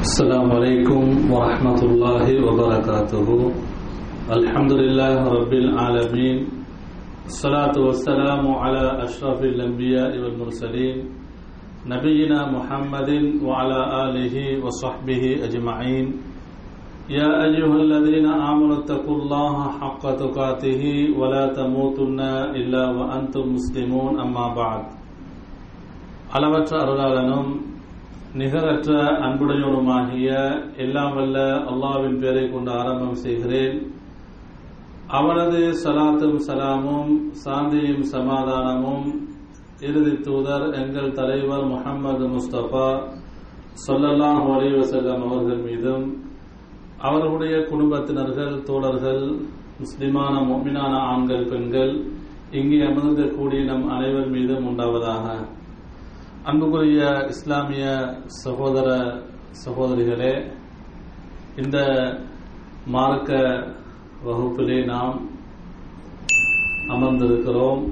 السلام عليكم ورحمة الله وبركاته الحمد لله رب العالمين الصلاة والسلام على أشرف الأنبياء والمرسلين نبينا محمد وعلى آله وصحبه أجمعين يا أيها الذين آمنوا اتقوا الله حق تقاته ولا تموتن إلا وأنتم مسلمون أما بعد على أرلالنم நிகரற்ற அன்புடையோருமாகிய எல்லாம் வல்ல அல்லாவின் பேரை கொண்டு ஆரம்பம் செய்கிறேன். அவனது சலாத்தும் சலாமும் சாந்தியும் சமாதானமும் இறுதி தூதர் எங்கள் தலைவர் முகமது முஸ்தபா சொல்லலாம் ஒலி அவர்கள் மீதும் அவர்களுடைய குடும்பத்தினர்கள் தோழர்கள் முஸ்லிமான மொமினான ஆண்கள் பெண்கள் இங்கே அமர்ந்திருக்கக்கூடிய நம் அனைவர் மீதும் உண்டாவதாக. அன்புக்குரிய இஸ்லாமிய சகோதர சகோதரிகளே இந்த மார்க்க வகுப்பிலே நாம் அமர்ந்திருக்கிறோம்.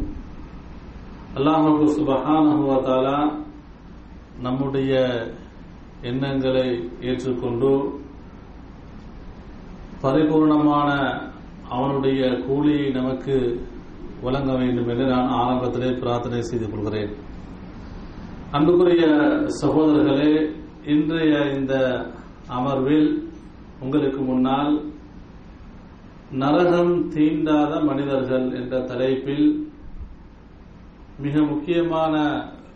அல்லாஹு சுபஹானஹுவத்தாலா நம்முடைய எண்ணங்களை ஏற்றுக்கொண்டு பரிபூர்ணமான அவனுடைய கூலியை நமக்கு வழங்க வேண்டும் என்று நான் ஆரம்பத்திலே பிரார்த்தனை செய்து கொள்கிறேன். அன்புக்குரிய சகோதரர்களே இன்றைய இந்த அமர்வில் உங்களுக்கு முன்னால் நரகம் தீண்டாத மனிதர்கள் என்ற தலைப்பில் மிக முக்கியமான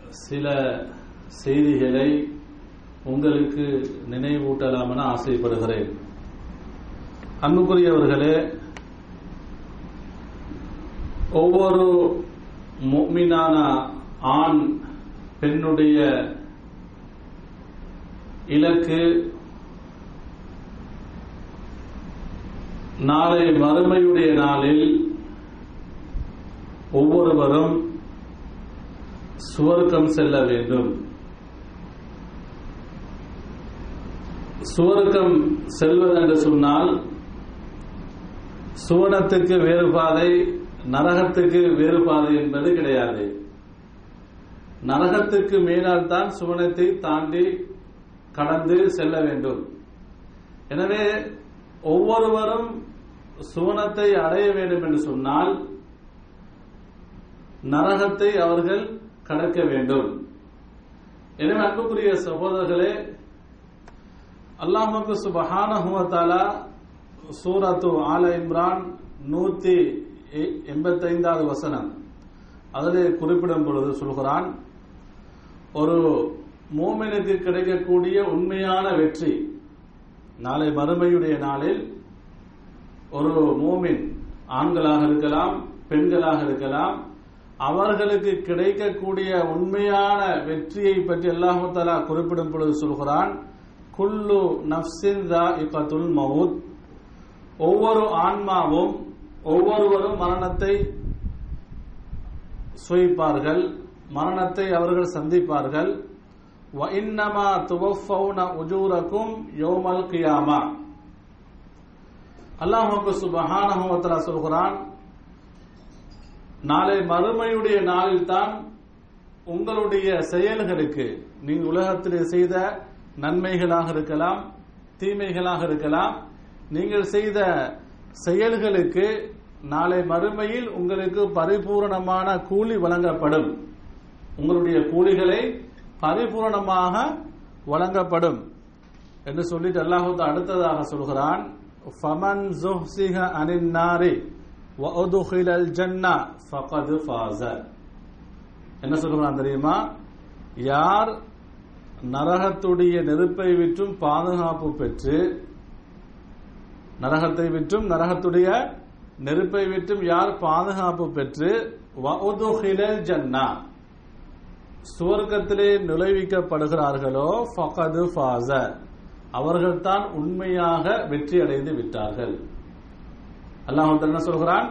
சில செய்திகளை உங்களுக்கு நினைவூட்டலாம் என ஆசைப்படுகிறேன். அன்புக்குரியவர்களே ஒவ்வொரு மீனான ஆண் பெண்ணுடைய இலக்கு நாளை மறுமையுடைய நாளில் ஒவ்வொருவரும் சுவர்க்கம் செல்ல வேண்டும். சுவர்க்கம் செல்வது என்று சொன்னால் சுவனத்துக்கு வேறுபாதை நரகத்துக்கு வேறுபாதை என்பது கிடையாது. நரகத்துக்கு மேலால் தான் சுவனத்தை தாண்டி கடந்து செல்ல வேண்டும். எனவே ஒவ்வொருவரும் சுவனத்தை அடைய வேண்டும் என்று சொன்னால் நரகத்தை அவர்கள் கடக்க வேண்டும். எனவே அன்புக்குரிய சகோதரர்களே அல்லாஹுக்கு சுபஹானஹுவத்தாலா சூரத்து ஆல இம்ரான் நூத்தி எண்பத்தைந்தாவது வசனம். அதிலே குறிப்பிடும் பொழுது சொல்கிறான் ஒரு மூமினுக்கு கிடைக்கக்கூடிய உண்மையான வெற்றி நாளை மறுமையுடைய நாளில் ஒரு மூமின் ஆண்களாக இருக்கலாம் பெண்களாக இருக்கலாம் அவர்களுக்கு கிடைக்கக்கூடிய உண்மையான வெற்றியை பற்றி அல்லாஹாலா குறிப்பிடும் பொழுது சொல்கிறான் குல்லு நப்சின் இகத்துல் மவுத். ஒவ்வொரு ஆன்மாவும் ஒவ்வொருவரும் மரணத்தை சுவைப்பார்கள் மரணத்தை அவர்கள் சந்திப்பார்கள். இன்னமா துவஃபவுன உஜூரக்கும் யோமல் கியாமா அல்லாஹுக்கு சுபஹானஹுவத்தலா சொல்கிறான் நாளை மறுமையுடைய நாளில் தான் உங்களுடைய செயல்களுக்கு நீங்கள் உலகத்தில் செய்த நன்மைகளாக இருக்கலாம் தீமைகளாக இருக்கலாம் நீங்கள் செய்த செயல்களுக்கு நாளை மறுமையில் உங்களுக்கு பரிபூரணமான கூலி வழங்கப்படும். உங்களுடைய கூலிகளை பரிபூரணமாக வழங்கப்படும் என்று சொல்லிட்டு அல்லாஹு அடுத்ததாக சொல்கிறான் ஃபமன் ஜுஹ்சிஹ அனின் நாரி வஉதுகிலல் ஜன்னா ஃபகத் ஃபாஸ. என்ன சொல்கிறான் தெரியுமா? யார் நரகத்துடைய நெருப்பை விற்றும் பாதுகாப்பு பெற்று நரகத்தை விற்றும் நரகத்துடைய நெருப்பை விட்டும் யார் பாதுகாப்பு பெற்று ஜன்னா சுவர்க்கத்திலே நுழைவிக்கப்படுகிறார்களோ ஃபகது ஃபாஸ. அவர்கள் தான் உண்மையாக வெற்றி அடைந்து விட்டார்கள். அல்லாஹ் என்ன சொல்கிறான்?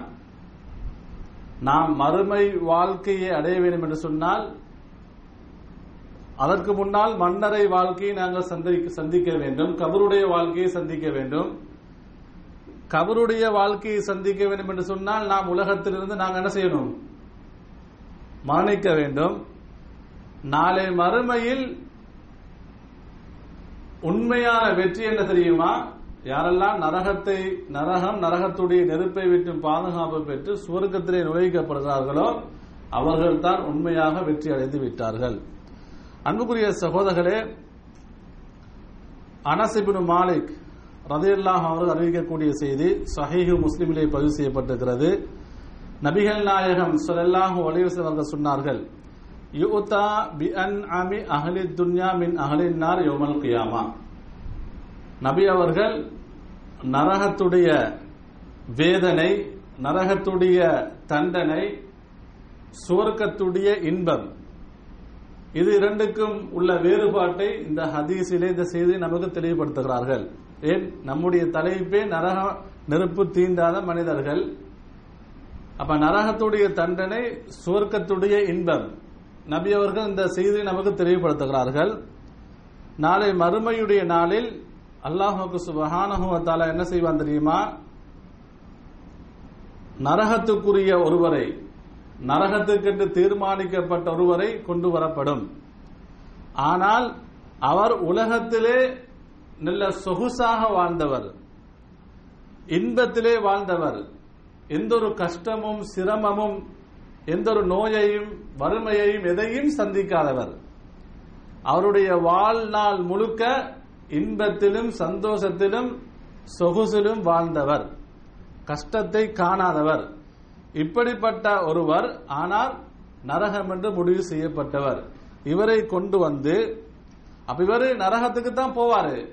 நாம் மறுமை வாழ்க்கையை அடைய வேண்டும் என்று சொன்னால் அதற்கு முன்னால் மன்னரை வாழ்க்கையை நாங்கள் சந்திக்க வேண்டும் கபருடைய வாழ்க்கையை சந்திக்க வேண்டும். கபருடைய வாழ்க்கையை சந்திக்க வேண்டும் என்று சொன்னால் நாம் உலகத்திலிருந்து நாங்கள் என்ன செய்யணும்? மரணிக்க வேண்டும். நாளை மறுமையில் உண்மையான வெற்றி என்ன தெரியுமா? யாரெல்லாம் நரகத்தை நரகம் நரகத்துடைய நெருப்பை விட்டு பாதுகாப்பு பெற்று சுவர்க்கத்திலே நுழைக்கப்படுகிறார்களோ அவர்கள்தான் உண்மையாக வெற்றி அடைந்து விட்டார்கள். அன்புக்குரிய சகோதரர்களே அனசிபின் மாலிக் ரதையல்லாஹ் அவர்கள் அறிவிக்கக்கூடிய செய்தி சஹீஹு முஸ்லிமிலே பதிவு செய்யப்பட்டிருக்கிறது. நபிகள் நாயகம் சொல்லல்லாஹு அலைவசம் அவர்கள் சொன்னார்கள் யுத்தா பி அன் அமி அஹலி துன்யா மின் அஹலின் நார் யோமல் கியாமா நபி அவர்கள் நரகத்துடைய வேதனை நரகத்துடைய தண்டனை சுவர்க்கத்துடைய இன்பம் இது இரண்டுக்கும் உள்ள வேறுபாட்டை இந்த ஹதீஸிலே இந்த செய்தி நமக்கு தெளிவுபடுத்துகிறார்கள். ஏன்? நம்முடைய தலைப்பே நரக நெருப்பு தீண்டாத மனிதர்கள். அப்ப நரகத்துடைய தண்டனை சுவர்க்கத்துடைய இன்பம். நபி அவர்கள் இந்த செய்தியை நமக்கு தெளிவுபடுத்துகிறார்கள் நாளை மறுமையுடைய நாளில் அல்லாஹுக்கு சுபஹானஹுவத்தால என்ன செய்வான் தெரியுமா? நரகத்துக்குரிய ஒருவரை நரகத்துக்கென்று தீர்மானிக்கப்பட்ட ஒருவரை கொண்டு வரப்படும். ஆனால் அவர் உலகத்திலே நல்ல சொகுசாக வாழ்ந்தவர். இன்பத்திலே வாழ்ந்தவர். எந்த ஒரு கஷ்டமும் சிரமமும் எந்த ஒரு நோயையும் வறுமையையும் எதையும் சந்திக்காதவர். அவருடைய வாழ்நாள் முழுக்க இன்பத்திலும் சந்தோஷத்திலும் சொகுசிலும் வாழ்ந்தவர். கஷ்டத்தை காணாதவர். இப்படிப்பட்ட ஒருவர் ஆனால் நரகம் என்று முடிவு செய்யப்பட்டவர். இவரை கொண்டு வந்து அப்ப இவரு நரகத்துக்கு தான் போவாரு.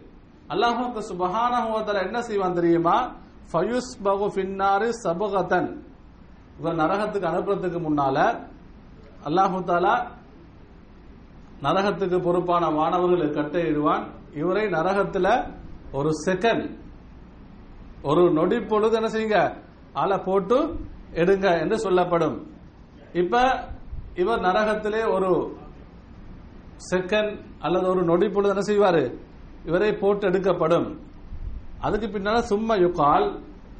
அல்லாஹுக்கு சுபஹானஹுவத்தல என்ன செய்வான் தெரியுமா? ஃபயுஸ் பகு பின்னாறு சபுகதன். இவர் நரகத்துக்கு அனுப்புறதுக்கு முன்னால அல்லாஹு தாலா நரகத்துக்கு பொறுப்பான மாணவர்களை கட்டையிடுவான் இவரை நரகத்துல ஒரு செகண்ட் ஒரு நொடி பொழுது என்ன செய்யுங்க? ஆளை போட்டு எடுங்க என்று சொல்லப்படும். இப்ப இவர் நரகத்திலே ஒரு செகண்ட் அல்லது ஒரு நொடி பொழுது என்ன செய்வாரு? இவரை போட்டு எடுக்கப்படும். அதுக்கு பின்னால சும்மா யுக்கால்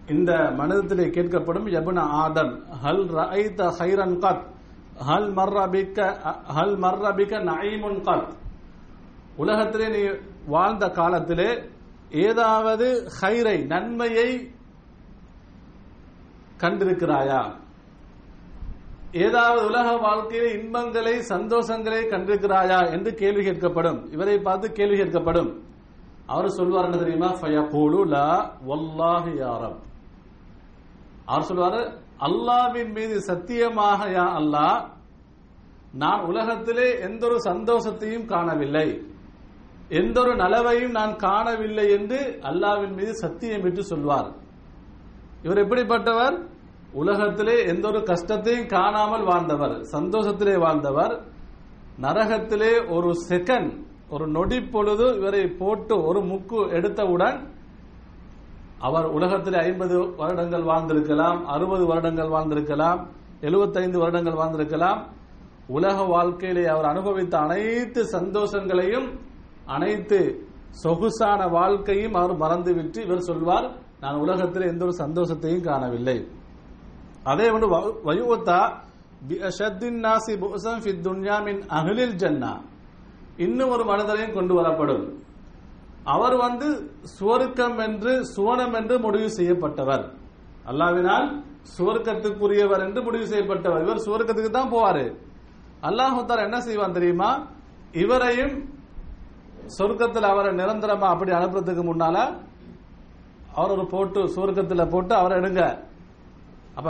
இந்த மனிதத்திலே கேட்கப்படும் யபுன ஆதம் ஹல் ரஐத ஹைரன் கத்? ஹல் மர்ரபிக்க ஹல் மர்ரபிக்க நைமுன் கத்? உலகத்திலே நீ வாழ்ந்த காலத்திலே ஏதாவது ஹைரை நன்மையை கண்டிருக்கிறாயா? ஏதாவது உலக வாழ்க்கையில் இன்பங்களை சந்தோஷங்களை கண்டிருக்கிறாயா என்று கேள்வி கேட்கப்படும். இவரை பார்த்து கேள்வி கேட்கப்படும். அவர் சொல்வார் என்ன தெரியுமா? ஃபயகூலு லா வல்லாஹி யாரப் அவர் சொல்லுவாரு அல்லாவின் மீது சத்தியமாக யா அல்லாஹ் நான் உலகத்திலே எந்த ஒரு சந்தோஷத்தையும் காணவில்லை. எந்த ஒரு நலவையும் நான் காணவில்லை என்று அல்லாவின் மீது சத்தியம் விட்டு சொல்வார். இவர் எப்படிப்பட்டவர்? உலகத்திலே எந்த ஒரு கஷ்டத்தையும் காணாமல் வாழ்ந்தவர் சந்தோஷத்திலே வாழ்ந்தவர். நரகத்திலே ஒரு செகண்ட் ஒரு நொடி பொழுது இவரை போட்டு ஒரு முக்கு எடுத்தவுடன் அவர் உலகத்தில் ஐம்பது வருடங்கள் வாழ்ந்திருக்கலாம் அறுபது வருடங்கள் வாழ்ந்திருக்கலாம் எழுபத்தைந்து வருடங்கள் வாழ்ந்திருக்கலாம். உலக வாழ்க்கையிலே அவர் அனுபவித்த அனைத்து சந்தோஷங்களையும் அனைத்து சொகுசான வாழ்க்கையும் அவர் மறந்துவிட்டு இவர் சொல்வார் நான் உலகத்தில் எந்த ஒரு சந்தோஷத்தையும் காணவில்லை. அதே ஒன்று வயுவத்தா நாசி புசம் ஃபித் துன்யா ஜன்னா. இன்னும் ஒரு மனிதரையும் கொண்டு வரப்படும். அவர் வந்து சுவர்க்கம் என்று சுவனம் என்று முடிவு செய்யப்பட்டவர். அல்லாவினால் சுவர்க்கத்துக்குரியவர் என்று முடிவு செய்யப்பட்டவர். இவர் சுவர்க்கத்துக்கு தான் போவாரு. அல்லாஹுத்தார் என்ன செய்வான் தெரியுமா? இவரையும் சொர்க்கத்தில் அவரை நிரந்தரமா அப்படி அனுப்புறதுக்கு முன்னால அவர் ஒரு போட்டு சுவர்க்கத்தில் போட்டு அவரை எடுங்க. அப்ப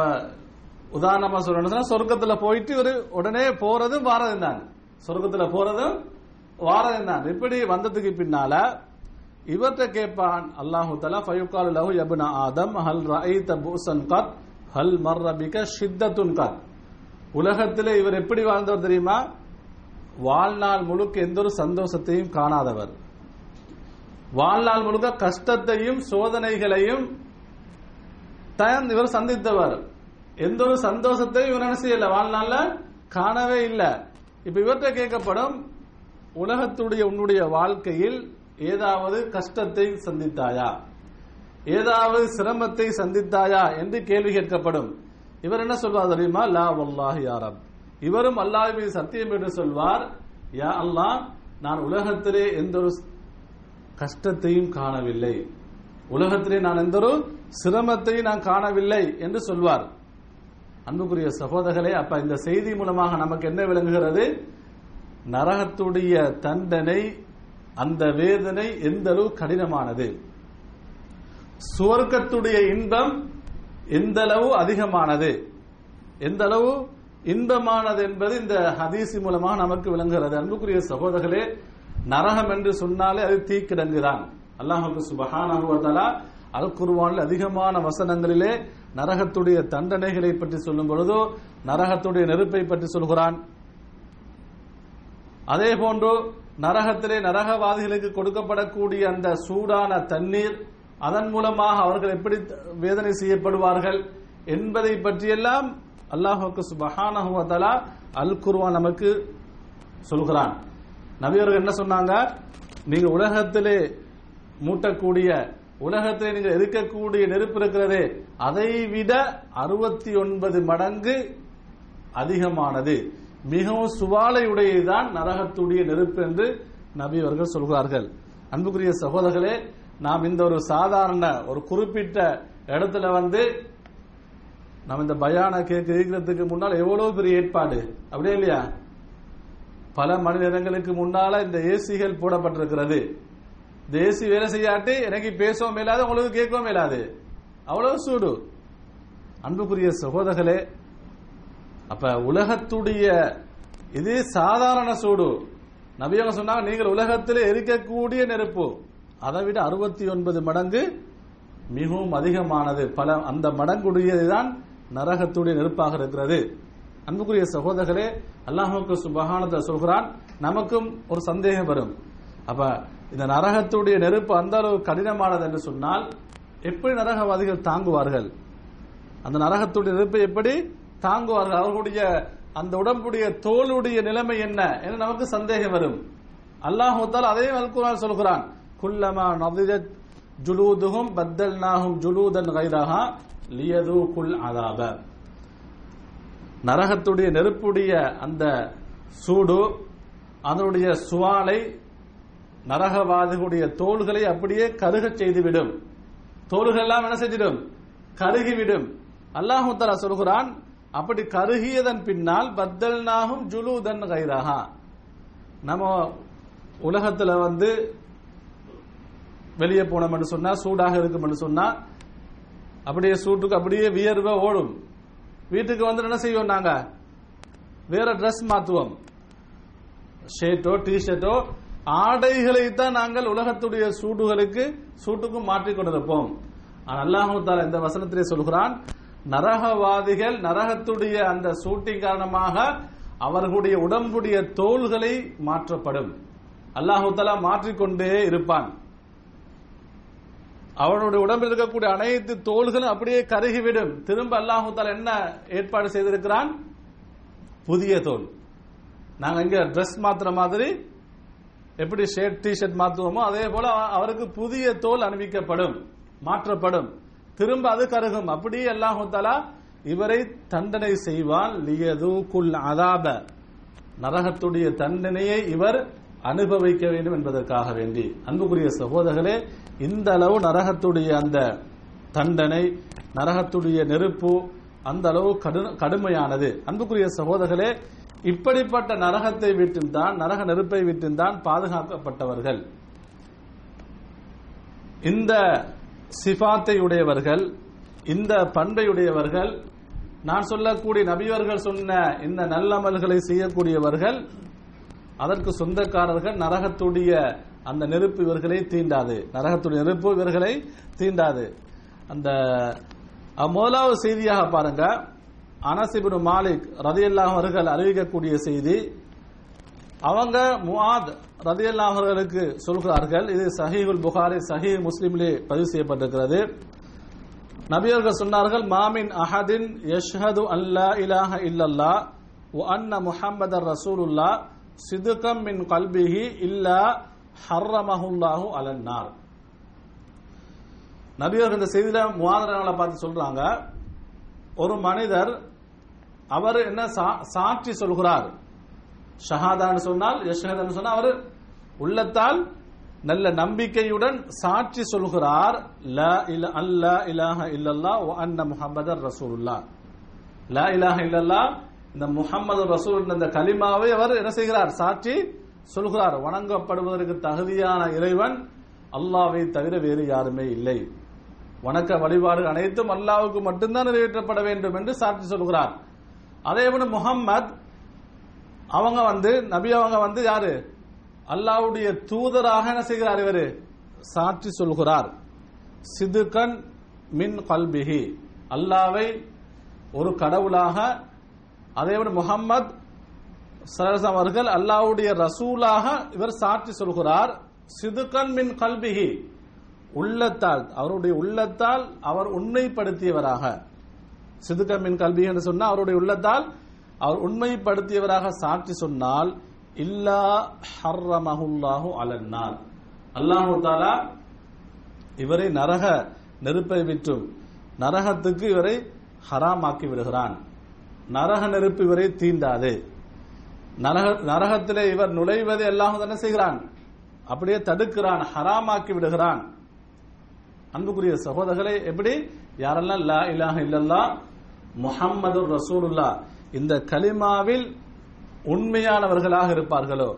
உதாரணமா சொல்லணும்னா சொர்க்கத்துல போயிட்டு ஒரு உடனே போறதும் வாரதும் தான் சொர்க்கத்துல போறதும் வாரதும் தான் இப்படி வந்ததுக்கு பின்னால இவற்றை கேட்பான். அல்லாஹு தலா ஃபயுகால் லஹு யபுனா ஆதம் ஹல் ரஐத பூசன் கத் ஹல் மர்ரபிக ஷித்தத்துன் கத். உலகத்திலே இவர் எப்படி வாழ்ந்தவர் தெரியுமா? வாழ்நாள் முழுக்க எந்த ஒரு சந்தோஷத்தையும் காணாதவர். வாழ்நாள் முழுக்க கஷ்டத்தையும் சோதனைகளையும் தயன் இவர் சந்தித்தவர். எந்த ஒரு சந்தோஷத்தையும் இவர் என்ன செய்யல வாழ்நாள்ல காணவே இல்லை. இப்ப இவற்றை கேட்கப்படும். உலகத்துடைய உன்னுடைய வாழ்க்கையில் ஏதாவது கஷ்டத்தை சந்தித்தாயா? ஏதாவது சிரமத்தை சந்தித்தாயா என்று கேள்வி கேட்கப்படும். இவர் என்ன சொல்வார் தெரியுமா? லா வல்லாஹி யாரப் இவரும் அல்லாஹ் மீது சத்தியம் என்று சொல்வார் யா அல்லாஹ் நான் உலகத்திலே எந்த ஒரு கஷ்டத்தையும் காணவில்லை. உலகத்திலே நான் எந்த ஒரு சிரமத்தையும் நான் காணவில்லை என்று சொல்வார். அன்புக்குரிய சகோதரர்களே அப்ப இந்த செய்தி மூலமாக நமக்கு என்ன விளங்குகிறது? நரகத்துடைய தண்டனை அந்த வேதனை எந்த அளவு கடினமானது? சுவர்க்கத்துடைய இன்பம் எந்த அளவு அதிகமானது? எந்த அளவு இன்பமானது என்பது இந்த ஹதீசி மூலமாக நமக்கு விளங்குகிறது. அன்புக்குரிய சகோதரர்களே நரகம் என்று சொன்னாலே அது தீக்கிடங்குதான் அல்லாஹுக்கு சுபஹானஹுவதலா அல் குர்வானில் அதிகமான வசனங்களிலே நரகத்துடைய தண்டனைகளை பற்றி சொல்லும் பொழுதோ நரகத்துடைய நெருப்பை பற்றி சொல்கிறான். அதே போன்று நரகத்திலே நரகவாதிகளுக்கு கொடுக்கப்படக்கூடிய அந்த சூடான தண்ணீர் அதன் மூலமாக அவர்கள் எப்படி வேதனை செய்யப்படுவார்கள் என்பதை பற்றியெல்லாம் அல்லாஹுக்கு சுபஹானஹுவதலா அல் குர்வான் நமக்கு சொல்கிறான். நபியர்கள் என்ன சொன்னாங்க? நீங்க உலகத்திலே மூட்டக்கூடிய உலகத்திலே நீங்கள் இருக்கக்கூடிய நெருப்பு இருக்கிறதே அதை விட அறுபத்தி ஒன்பது மடங்கு அதிகமானது. மிகவும் சுவாலையுடையதுதான் நரகத்துடைய நெருப்பு என்று நபி அவர்கள் சொல்கிறார்கள். அன்புக்குரிய சகோதரர்களே நாம் இந்த ஒரு சாதாரண ஒரு குறிப்பிட்ட இடத்துல வந்து நம்ம இந்த பயான கேட்க இருக்கிறதுக்கு முன்னால் எவ்வளவு பெரிய ஏற்பாடு? அப்படியே இல்லையா? பல மணி நேரங்களுக்கு முன்னால இந்த ஏசிகள் போடப்பட்டிருக்கிறது. இந்த ஏசி வேலை செய்யாட்டி எனக்கு பேசவும் இல்லாது உங்களுக்கு கேட்கவும் இல்லாது அவ்வளவு சூடு. அன்புக்குரிய சகோதரர்களே அப்ப உலகத்துடைய இது சாதாரண சூடு. நபியவங்க சொன்னாங்க நீங்கள் உலகத்தில் எரிக்கக்கூடிய நெருப்பு. அதை விட அறுபத்தி ஒன்பது மடங்கு மிகவும் அதிகமானது. பல அந்த மடங்குடையதுதான் நரகத்துடைய நெருப்பாக இருக்கிறது. அன்புக்குரிய சகோதரர்களே அல்லாஹுக்கு சுபகானத்தை சொல்கிறான் நமக்கும் ஒரு சந்தேகம் வரும். அப்ப இந்த நரகத்துடைய நெருப்பு அந்த அளவு கடினமானது என்று சொன்னால் எப்படி நரகவாதிகள் தாங்குவார்கள்? அந்த நரகத்துடைய நெருப்பை எப்படி தாங்குவார்கள். அவர்களுடைய அந்த உடம்புடைய தோளுடைய நிலைமை என்ன என்று நமக்கு சந்தேகம் வரும். அல்லாஹால் அதையும் அல்குரான் சொல்கிறான். குல்லமா நதிஜத் ஜுலூதுகும் பத்தல்நாகும் ஜுலூதன் கைரஹா லியது குல் அதாப. நரகத்துடைய நெருப்புடைய அந்த சூடு அதனுடைய சுவாலை நரகவாதிகளுடைய தோள்களை அப்படியே கருகச் செய்துவிடும். தோள்கள் எல்லாம் என்ன செஞ்சிடும்? கருகிவிடும். அல்லாஹு தலா சொல்கிறான் அப்படி கருகியதன் பின்னால் பத்தல் நாகும் ஜுலூதன் கைரஹா நம்ம உலகத்துல வந்து வெளியே போனோம்னு சொன்னா சூடாக இருக்கும் சொன்னா அப்படியே சூட்டுக்கு அப்படியே வியர்வை ஓடும். வீட்டுக்கு வந்து என்ன செய்வோம் நாங்க? வேற ட்ரெஸ் மாத்துவோம். ஷர்ட்டோ டிஷர்ட்டோ ஆடைகளை தான் நாங்கள் உலகத்துடைய சூடுகளுக்கு சூட்டுக்கும் மாற்றிக் கொண்டிருப்போம் அல்லாஹு தாலா இந்த வசனத்திலே சொல்கிறான் நரகவாதிகள் நரகத்துடைய அந்த சூட்டின் காரணமாக அவர்களுடைய உடம்புடைய தோள்களை மாற்றப்படும். அல்லாஹுத்தலா மாற்றிக்கொண்டே இருப்பான். அவனுடைய உடம்பில் இருக்கக்கூடிய அனைத்து தோள்களும் அப்படியே கருகிவிடும். திரும்ப அல்லாஹு என்ன ஏற்பாடு செய்திருக்கிறான்? புதிய தோல். நாங்கள் இங்க ட்ரெஸ் மாத்துற மாதிரி எப்படி ஷர்ட் டி ஷர்ட் மாத்துவோமோ அதே போல அவருக்கு புதிய தோல் அணிவிக்கப்படும் மாற்றப்படும். திரும்ப அது கருகும். அப்படியே அல்லாஹாலா இவரை தண்டனை செய்வான். லியது அதாப. நரகத்துடைய தண்டனையை இவர் அனுபவிக்க வேண்டும் என்பதற்காக வேண்டி. அன்புக்குரிய சகோதரர்களே இந்த அளவு நரகத்துடைய அந்த தண்டனை நரகத்துடைய நெருப்பு அந்த அளவு கடுமையானது. அன்புக்குரிய சகோதரர்களே இப்படிப்பட்ட நரகத்தை விட்டும்தான் நரக நெருப்பை விட்டும்தான் பாதுகாக்கப்பட்டவர்கள். இந்த சிபாத்தை உடையவர்கள் இந்த பண்பையுடையவர்கள் நான் சொல்லக்கூடிய நபியவர்கள் சொன்ன இந்த நல்லமல்களை செய்யக்கூடியவர்கள் அதற்கு சொந்தக்காரர்கள் நரகத்துடைய அந்த நெருப்பு இவர்களை தீண்டாது. நரகத்துடைய நெருப்பு இவர்களை தீண்டாது. அந்த முதலாவது செய்தியாக பாருங்க அனசிபின் மாலிக் ரதியல்லாஹ் அவர்கள் அறிவிக்கக்கூடிய செய்தி அவங்க முவாத் ரதியல்லாஹர்களுக்கு சொல்கிறார்கள். இது சஹீகுல் புகாரி சஹீ முஸ்லீம்லே பதிவு செய்யப்பட்டிருக்கிறது. நபியர்கள் சொன்னார்கள் மாமின் அஹதின் யஷ்ஹது அல்லா இலாஹ இல்லல்லா வ அன்ன முஹம்மதர் ரசூலுல்லா சிதுக்கம் மின் கல்பிஹி இல்லா ஹர்ரமஹுல்லாஹு அலன்னார் நபியர்கள் இந்த செய்தியில முவாதரங்களை பார்த்து சொல்றாங்க. ஒரு மனிதர் அவர் என்ன சாட்சி சொல்கிறார். ஷஹாதான்னு சொன்னால் யஷ்ஹதான்னு சொன்னால் அவர் உள்ளத்தால் நல்ல நம்பிக்கையுடன் சாட்சி சொல்கிறார் ல இல அல்லா இலாஹ இல்லல்லா ஓ அன்ன முஹம்மதர் ரசூலுல்லா. ல இலாஹ இல்லல்லா இந்த முஹம்மது ரசூல் இந்த கலிமாவை அவர் என்ன செய்கிறார்? சாட்சி சொல்கிறார். வணங்கப்படுவதற்கு தகுதியான இறைவன் அல்லாவை தவிர வேறு யாருமே இல்லை. வணக்க வழிபாடு அனைத்தும் அல்லாவுக்கு மட்டும்தான் நிறைவேற்றப்பட வேண்டும் என்று சாட்சி சொல்கிறார். அதேபோல முகம்மது அவங்க வந்து நபி அவங்க வந்து யாரு? அல்லாவுடைய தூதராக என்ன செய்கிறார் இவர்? சாற்றி சொல்கிறார். சிதுகன் மின் கல்பிஹி. அல்லாவை ஒரு கடவுளாக அதேபோல் முகம்மது சரசம் அவர்கள் அல்லாவுடைய ரசூலாக இவர் சாற்றி சொல்கிறார். சிதுகன் மின் கல்பிஹி. உள்ளத்தால் அவருடைய உள்ளத்தால் அவர் உண்மைப்படுத்தியவராக. சிதுகன் மின் கல்வி என்று சொன்னால் அவருடைய உள்ளத்தால் அவர் உண்மைப்படுத்தியவராக சாட்சி சொன்னால் இல்லா ஹர்ரமஹுல்லாஹு அலன்னார். அல்லாஹு தாலா இவரை நரக நெருப்பை விற்றும் நரகத்துக்கு இவரை ஹராமாக்கி விடுகிறான். நரக நெருப்பு இவரை தீண்டாது. நரக நரகத்திலே இவர் நுழைவதை எல்லாம் என்ன செய்கிறான்? அப்படியே தடுக்கிறான் ஹராமாக்கி விடுகிறான். அன்புக்குரிய சகோதரர்களே எப்படி? யாரெல்லாம் லா இலாஹ இல்லல்லா முஹம்மது ரசூலுல்லா இந்த கலிமாவில் உண்மையானவர்களாக இருப்பார்களோ?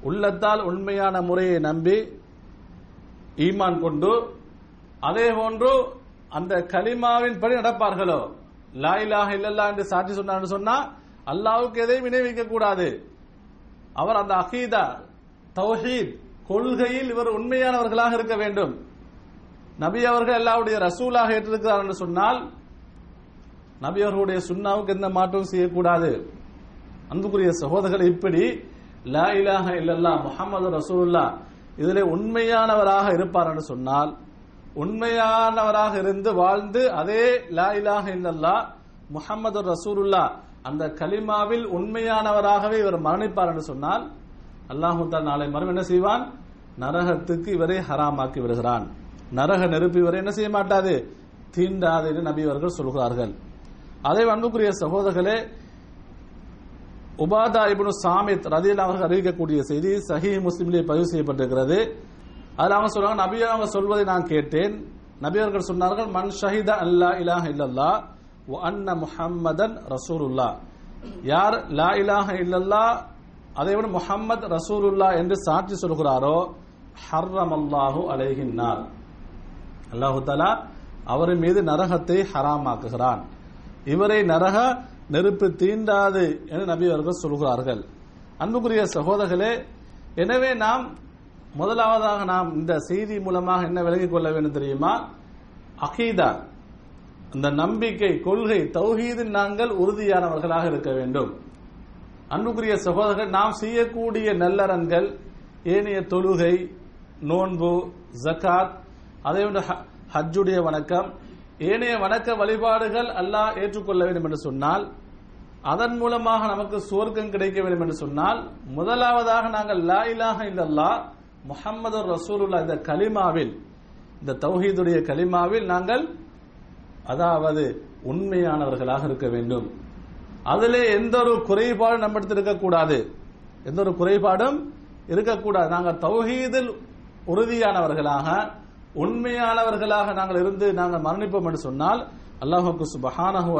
உள்ளத்தால் உண்மையான முறையை நம்பி ஈமான் கொண்டு அதே போன்று அந்த கலிமாவின் படி நடப்பார்களோ? லாயிலாக இல்லல்லா என்று சாட்சி சொன்னான்னு சொன்னா அல்லாவுக்கு எதையும் வினைவிக்க கூடாது. அவர் அந்த அகீதா தௌஹீத் கொள்கையில் இவர் உண்மையானவர்களாக இருக்க வேண்டும். நபி அவர்கள் எல்லாவுடைய ரசூலாக ஏற்றிருக்கிறார் என்று சொன்னால் நபி அவர்களுடைய சுண்ணாவுக்கு எந்த மாற்றமும் செய்யக்கூடாது. அன்புக்குரிய சகோதரர்கள் இப்படி லா இலாஹ இல்லல்லா முகமது ரசூல்லா இதிலே உண்மையானவராக இருப்பார் என்று சொன்னால் உண்மையானவராக இருந்து வாழ்ந்து அதே லா இலாஹ இல்லல்லா முகமது ரசூலுல்லா அந்த கலிமாவில் உண்மையானவராகவே இவர் மரணிப்பார் என்று சொன்னால் அல்லாஹு தால் நாளை மரம் என்ன செய்வான்? நரகத்துக்கு இவரை ஹராமாக்கி விடுகிறான். நரக நெருப்பு இவரை என்ன செய்ய மாட்டாது? தீண்டாது என்று நபி அவர்கள் சொல்கிறார்கள். அதே அன்புக்குரிய சகோதரர்களே உபாதா இப்னு சாமித் ரதியில் அவர்கள் அறிவிக்கக்கூடிய செய்தி சஹி முஸ்லிமிலே பதிவு செய்யப்பட்டிருக்கிறது. அதில் அவங்க சொல்றாங்க நபி அவங்க சொல்வதை நான் கேட்டேன். நபி அவர்கள் சொன்னார்கள் மன் ஷஹித அல்லா இலாஹ இல்லல்லா அன்ன முஹம்மதன் ரசூலுல்லா யார் லா இலாஹ இல்லல்லா அதை விட முஹம்மத் ரசூலுல்லா என்று சாட்சி சொல்கிறாரோ ஹர்ரம் அல்லாஹு அலைகின்னார் அல்லாஹு தாலா அவர் மீது நரகத்தை ஹராமாக்குகிறான். இவரை நரக நெருப்பு தீண்டாது என நபி அவர்கள் சொல்கிறார்கள். அன்புக்குரிய சகோதரர்களே எனவே நாம் முதலாவதாக நாம் இந்த செய்தி மூலமாக என்ன விளங்கிக் கொள்ள வேண்டும் தெரியுமா? அகீதா அந்த நம்பிக்கை கொள்கை தௌஹீதில் நாங்கள் உறுதியானவர்களாக இருக்க வேண்டும். அன்புக்குரிய சகோதரர்கள் நாம் செய்யக்கூடிய நல்லறன்கள் ஏனைய தொழுகை நோன்பு ஜக்காத் அதே போன்று ஹஜ்ஜுடைய வணக்கம் ஏனைய வணக்க வழிபாடுகள் அல்லாஹ் ஏற்றுக்கொள்ள வேண்டும் என்று சொன்னால் அதன் மூலமாக நமக்கு சுவர்க்கம் கிடைக்க வேண்டும் என்று சொன்னால் முதலாவதாக நாங்கள் லா இலாஹ இல்லல்லா முகமது ரசூலுல்லா இந்த கலிமாவில் இந்த தௌஹீதுடைய கலிமாவில் நாங்கள் அதாவது உண்மையானவர்களாக இருக்க வேண்டும். அதிலே எந்த ஒரு குறைபாடும் நம்மிடத்தில் இருக்கக்கூடாது. எந்த ஒரு குறைபாடும் இருக்கக்கூடாது. நாங்கள் தௌஹீதில் உறுதியானவர்களாக உண்மையானவர்களாக நாங்கள் இருந்து நாங்கள் மரணிப்போம் என்று சொன்னால் அல்லாஹுக்கு சுபஹானஹு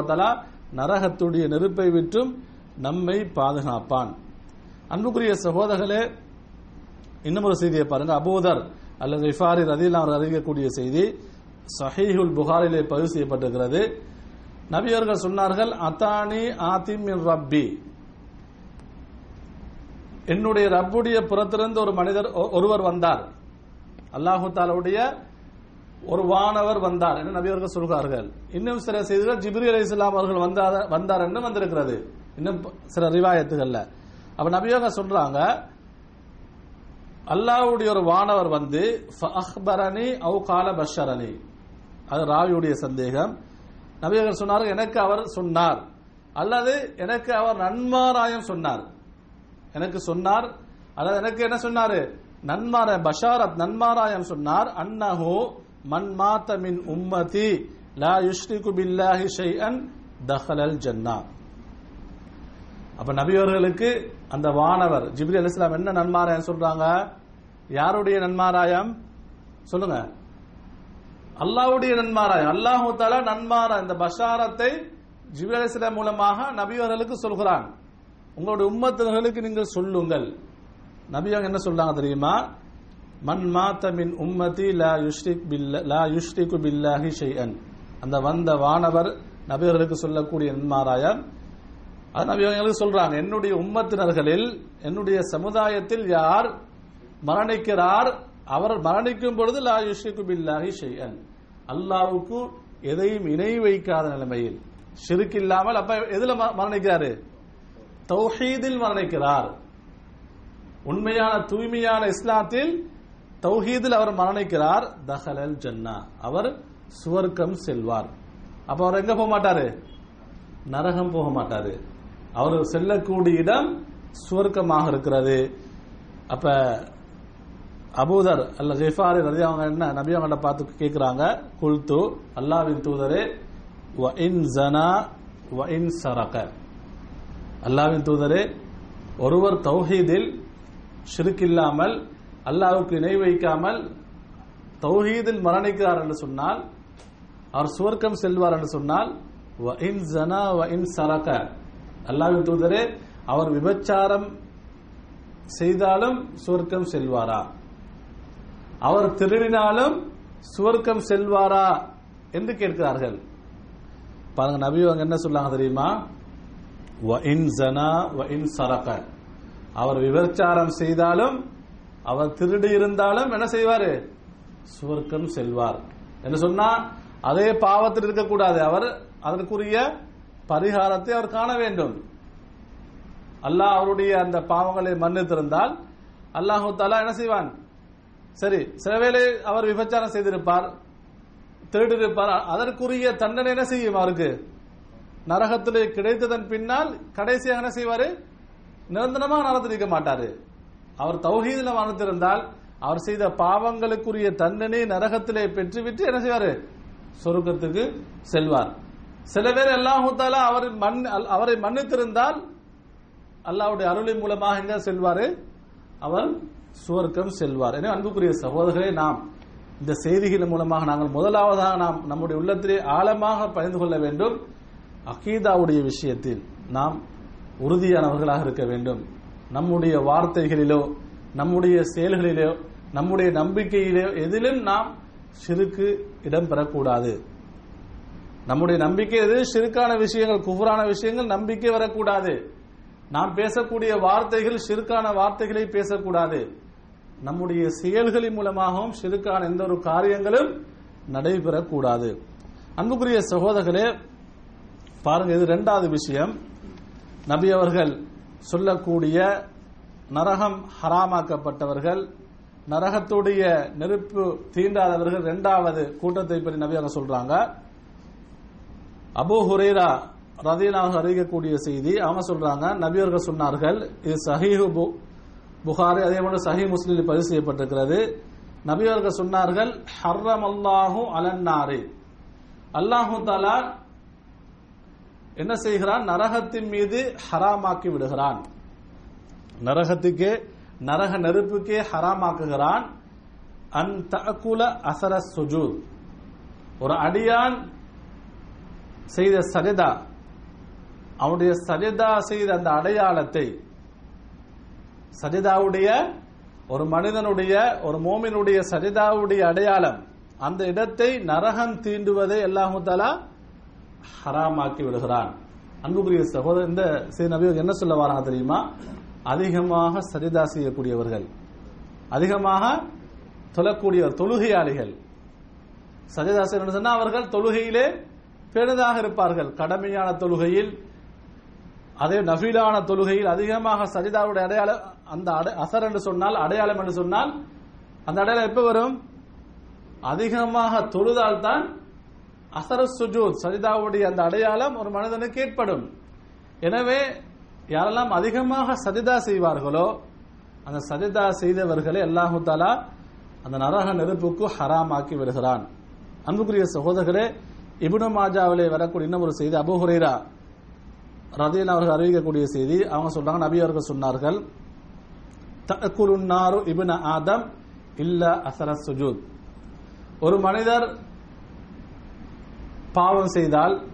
நரகத்துடைய நெருப்பை விட்டும் நம்மை பாதுகாப்பான். அன்புக்குரிய சகோதரர்களே இன்னும் ஒரு செய்தியை பாருங்க. அபூதர் அல்லது இஃபாரி ரதில் அவர் அறிவிக்கக்கூடிய செய்தி சஹீஹுல் புகாரிலே பதிவு செய்யப்பட்டிருக்கிறது. நபியர்கள் சொன்னார்கள் அத்தானி ஆத்திம் ரப்பி. என்னுடைய ரப்புடைய புறத்திலிருந்து ஒரு மனிதர் ஒருவர் வந்தார். அல்லாஹு தாலாவுடைய ஒரு வானவர் வந்தார் என்று நபி அவர்கள் சொல்கிறார்கள். இன்னும் சில செய்திகள் ஜிப்ரி அலி இஸ்லாம் அவர்கள் வந்தார் வந்தார் என்று வந்திருக்கிறது. இன்னும் சில ரிவாயத்துகள்ல. அப்ப நபியாக சொல்றாங்க அல்லாவுடைய ஒரு வானவர் வந்து அஹ்பரணி அவு கால பஷரணி அது ராவியுடைய சந்தேகம். நபியர்கள் சொன்னார்கள் எனக்கு அவர் சொன்னார். அல்லது எனக்கு அவர் நன்மாராயம் சொன்னார். எனக்கு சொன்னார். அதாவது எனக்கு என்ன சொன்னாரு? நன்மார பஷாரத் நன்மாராயம் சொன்னார். அன்னஹு மன் மாத்த மின் உம்மதி லா யுஷ்ரிகு பில்லாஹி ஷைஅன் தஹலல் ஜன்னா. அப்ப நபியவர்களுக்கு அந்த வானவர் ஜிப்ரி அலிஸ்லாம் என்ன நன்மாராயம் சொல்றாங்க? யாருடைய நன்மாராயம்? சொல்லுங்க. அல்லாஹ்வுடைய நன்மாராயம். அல்லாஹு தாலா நன்மாரா இந்த பஷாரத்தை ஜிபிரலிஸ்ல மூலமாக நபியவர்களுக்கு சொல்கிறான். உங்களுடைய உம்மத்தினர்களுக்கு நீங்கள் சொல்லுங்கள். நபி அவங்க என்ன சொல்றாங்க தெரியுமா? மண் மாத்த மின் உம்மதி லா யுஷ்ரிக் பில்ல லா யுஷ்ரிகு பில்லாஹி ஷெய்யன் அந்த வந்த வானவர் நபியர்களுக்கு சொல்லக்கூடிய நன்மாராயர் அது நபி அவங்களுக்கு சொல்றாங்க என்னுடைய உம்மத்தினர்களில் என்னுடைய சமுதாயத்தில் யார் மரணிக்கிறார் அவர் மரணிக்கும் பொழுது லா யுஷ்ரிகு பில்லாஹி ஷெய்யன் அல்லாவுக்கு எதையும் இணை வைக்காத நிலைமையில் ஷிர்க் இல்லாமல் அப்ப எதுல ம- மரணிக்கிறாரு? தௌஹீதில் மரணிக்கிறார். உண்மையான தூய்மையான இஸ்லாத்தில் தௌஹீதில் அவர் மரணிக்கிறார். தஹலல் ஜன்னா. அவர் சுவர்க்கம் செல்வார். அப்ப அவர் எங்க போக மாட்டாரு? நரகம் போக மாட்டாரு. அவர் செல்லக்கூடிய இடம் சுவர்க்கமாக இருக்கிறது. அப்ப அபூதர் அல்ல ஜெஃபாரி ரதி அவங்க என்ன நபி அவங்கள்ட்ட பார்த்து கேட்குறாங்க குல்து அல்லாவின் தூதரே வ இன் ஜனா வ இன் சரக. அல்லாவின் தூதரே ஒருவர் தௌஹீதில் ஷிர்க் இல்லாமல் இணை வைக்காமல் தௌஹீதில் மரணிக்கிறார் என்று சொன்னால் அவர் சுவர்க்கம் செல்வார் என்று சொன்னால் ஜனா சரக. அல்லாவின் தூதரே அவர் விபச்சாரம் செய்தாலும் சுவர்க்கம் செல்வாரா? அவர் திருடினாலும் சுவர்க்கம் செல்வாரா என்று கேட்கிறார்கள். பாருங்க நபி அவங்க என்ன சொல்லாங்க தெரியுமா? வ இன் ஜனா வ இன் சரக. அவர் விபச்சாரம் செய்தாலும் அவர் திருடி இருந்தாலும் என்ன செய்வாரு? சுவர்க்கம் செல்வார். என்ன சொன்னா அதே பாவத்தில் இருக்கக்கூடாது. அவர் அதற்குரிய பரிகாரத்தை அவர் காண வேண்டும். அல்லாஹ் அவருடைய அந்த பாவங்களை மன்னித்திருந்தால் அல்லாஹு தாலா என்ன செய்வான்? சரி சில வேளை அவர் விபச்சாரம் செய்திருப்பார் திருடிருப்பார் அதற்குரிய தண்டனை என்ன செய்யும் அவருக்கு? நரகத்திலே கிடைத்ததன் பின்னால் கடைசியாக என்ன செய்வாரு? நிரந்தரமாக நரகத்தில் இருக்க மாட்டாரு. அவர் தௌஹீதில் மறந்திருந்தால் அவர் செய்த பாவங்களுக்குரிய தண்டனை நரகத்திலே பெற்றுவிட்டு என்ன செய்வாரு? சொர்க்கத்துக்கு செல்வார். சில பேர் அல்லாஹு தாலா அவர் மன் அவரை மன்னித்திருந்தால் அல்லாவுடைய அருளின் மூலமாக எங்க செல்வாரு? அவர் சுவர்க்கம் செல்வார். எனவே அன்புக்குரிய சகோதரர்களே நாம் இந்த செய்திகளின் மூலமாக நாங்கள் முதலாவதாக நாம் நம்முடைய உள்ளத்திலே ஆழமாக பயந்து கொள்ள வேண்டும். அகீதாவுடைய விஷயத்தில் நாம் உறுதியானவர்களாக இருக்க வேண்டும். நம்முடைய வார்த்தைகளிலோ நம்முடைய செயல்களிலோ நம்முடைய நம்பிக்கையிலோ எதிலும் நாம் சிறுக்கு இடம் பெறக்கூடாது. நம்முடைய நம்பிக்கை எது? சிறுக்கான விஷயங்கள் குஃபரான விஷயங்கள் நம்பிக்கை வரக்கூடாது. நாம் பேசக்கூடிய வார்த்தைகள் சிறுக்கான வார்த்தைகளை பேசக்கூடாது. நம்முடைய செயல்களின் மூலமாகவும் சிறுக்கான எந்த ஒரு காரியங்களும் நடைபெறக்கூடாது. அன்புக்குரிய சகோதரர்களே பாருங்க இது ரெண்டாவது விஷயம். நபி அவர்கள் சொல்லக்கூடிய நரகம் ஹராமாக்கப்பட்டவர்கள் நரகத்துடைய நெருப்பு தீண்டாதவர்கள் இரண்டாவது கூட்டத்தை பற்றி நபி அவங்க சொல்றாங்க. அபு ஹுரேரா ரதீனாக அறிவிக்கக்கூடிய செய்தி அவங்க சொல்றாங்க நபியர்கள் சொன்னார்கள் இது சஹீஹு பு- புகாரி அதே போல சஹி முஸ்லீம் பதிவு செய்யப்பட்டிருக்கிறது. நபியர்கள் சொன்னார்கள் ஹர்ரம் அல்லாஹு அலன்னாரி அல்லாஹு தாலா என்ன செய்கிறான்? நரகத்தின் மீது ஹராமாக்கி விடுகிறான். நரகத்துக்கே நரக நெருப்புக்கே ஹராமாக்குகிறான். அந்த அசர சுஜூத் ஒரு அடியான் செய்த சரிதா அவனுடைய சரிதா செய்த அந்த அடையாளத்தை சஜிதாவுடைய ஒரு மனிதனுடைய ஒரு மோமினுடைய சஜிதாவுடைய அடையாளம் அந்த இடத்தை நரகம் தீண்டுவதை அல்லாஹு ஹராமாக்கி விடுகிறான். அன்புக்குரிய சகோதரர் இந்த சிறு நபி என்ன சொல்ல வராங்க தெரியுமா? அதிகமாக சரிதா செய்யக்கூடியவர்கள் அதிகமாக தொழக்கூடிய தொழுகையாளிகள். சஜிதா சொன்னா அவர்கள் தொழுகையிலே பெரிதாக இருப்பார்கள். கடமையான தொழுகையில் அதே நஃபீலான தொழுகையில் அதிகமாக சஜிதாவுடைய அடையாளம் அந்த அசர் என்று சொன்னால் அடையாளம் என்று சொன்னால் அந்த அடையாளம் எப்ப வரும்? அதிகமாக தொழுதால் தான் அசர சுஜூத் சஜிதாவுடைய அந்த அடையாளம் ஒரு மனிதனுக்கு ஏற்படும். எனவே யாரெல்லாம் அதிகமாக சஜிதா செய்வார்களோ அந்த சஜிதா செய்தவர்களை அல்லாஹு தாலா அந்த நரக நெருப்புக்கு ஹராமாக்கி விடுகிறான். அன்புக்குரிய சகோதரர்களே இபுனு மாஜாவிலே வரக்கூடிய இன்னும் ஒரு செய்தி அபூ ஹுரைரா அவர்கள் அறிவிக்கக்கூடிய செய்தி. அவங்க சொல்றாங்க நபி அவர்கள் சொன்னார்கள் தக்குலுன்னாரு இபுன ஆதம் இல்ல அசர சுஜூத் ஒரு மனிதர் பாவம் செய்தால்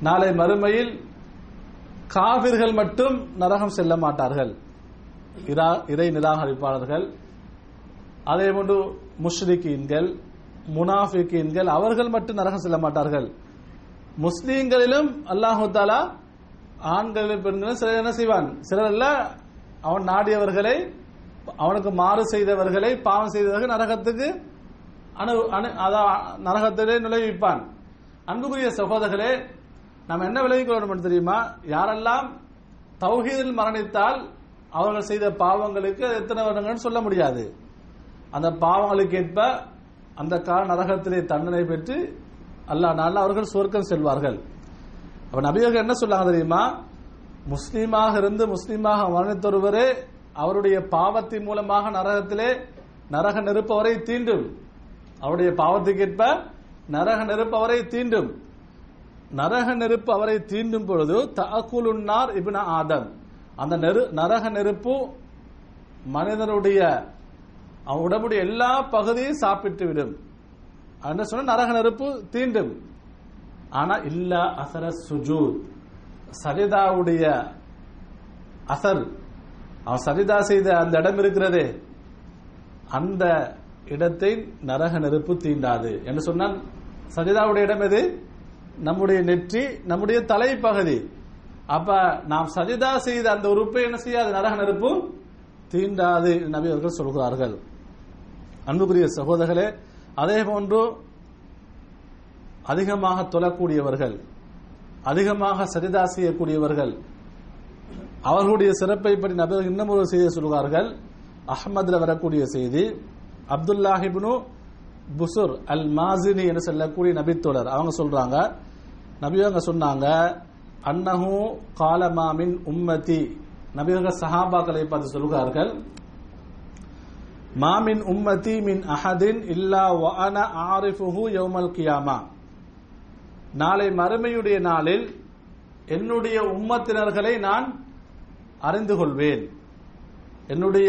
நாளை மறுமையில் காவிர்கள் மட்டும் நரகம் செல்ல மாட்டார்கள். இரா- இறை நிராகரிப்பாளர்கள் அதே போன்று முஷ்ரிகீன்கள் முனாஃபிகீன்கள் அவர்கள் மட்டும் நரகம் செல்ல மாட்டார்கள். முஸ்லீம்களிலும் அல்லாஹு தாலா ஆண்களிலும் பெண்களும் சிலர் என்ன செய்வான்? சிலர் அல்ல அவன் நாடியவர்களை அவனுக்கு மாறு செய்தவர்களை பாவம் செய்தவர்கள் நரகத்துக்கு அணு அணு அதான் நரகத்திலே நுழைவிப்பான். அன்புக்குரிய சகோதரர்களே நாம் என்ன விலகிக் கொள்ளணும் தெரியுமா? யாரெல்லாம் தௌஹீதில் மரணித்தால் அவர்கள் செய்த பாவங்களுக்கு எத்தனை வருடங்கள் சொல்ல முடியாது. அந்த பாவங்களுக்கு ஏற்ப அந்த கால நரகத்திலே தண்டனை பெற்று அல்லாஹ் நாள் அவர்கள் சுவர்க்கம் செல்வார்கள். அப்ப நபியர்கள் என்ன சொல்லாங்க தெரியுமா? முஸ்லீமாக இருந்து முஸ்லீமாக மரணித்தொருவரே அவருடைய பாவத்தின் மூலமாக நரகத்திலே நரக நெருப்பவரை தீண்டும். அவருடைய பாவத்துக்கேற்ப நரக நெருப்பு அவரை தீண்டும். நரக நெருப்பு அவரை தீண்டும் பொழுது தகுலுன்னார் இபின ஆதம். அந்த நெரு நரக நெருப்பு மனிதனுடைய அவன் உடம்புடைய எல்லா பகுதியும் சாப்பிட்டு விடும் என்ன சொன்ன நரக நெருப்பு தீண்டும். ஆனா இல்ல அசர சுஜூத். சரிதாவுடைய அசர். அவன் சரிதா செய்த அந்த இடம் இருக்கிறதே. அந்த இடத்தை நரக நெருப்பு தீண்டாது. என்று சொன்னால் சஜிதாவுடைய இடம் எது? நம்முடைய நெற்றி நம்முடைய தலைப்பகுதி. அப்ப நாம் சஜிதா செய்த அந்த உறுப்பை என்ன செய்யாது? நரக நெருப்பு தீண்டாது நபி அவர்கள் சொல்கிறார்கள். அன்புக்குரிய சகோதரர்களே அதே போன்று அதிகமாக தொழக்கூடியவர்கள் அதிகமாக சரிதா செய்யக்கூடியவர்கள் அவர்களுடைய சிறப்பை பற்றி நபர்கள் இன்னும் ஒரு செய்தி சொல்கிறார்கள். அஹ்மதுல வரக்கூடிய செய்தி அப்துல்லாஹிப்னு புசுர் அல் மாசினி என்று சொல்லக்கூடிய நபித்தோழர். அவங்க சொல்றாங்க நபியவங்க சொன்னாங்க அன்னஹு காலமாமின் உம்மதி நபியர்கள் சஹாபாக்களை பார்த்து சொல்கிறார்கள் மாமின் உம்மதி மின் அஹதின் இல்லா வஅன ஆரிஃபுஹு யௌமல் கியாமா. நாளை மறுமையுடைய நாளில் என்னுடைய உம்மத்தினர்களை நான் அறிந்து கொள்வேன். என்னுடைய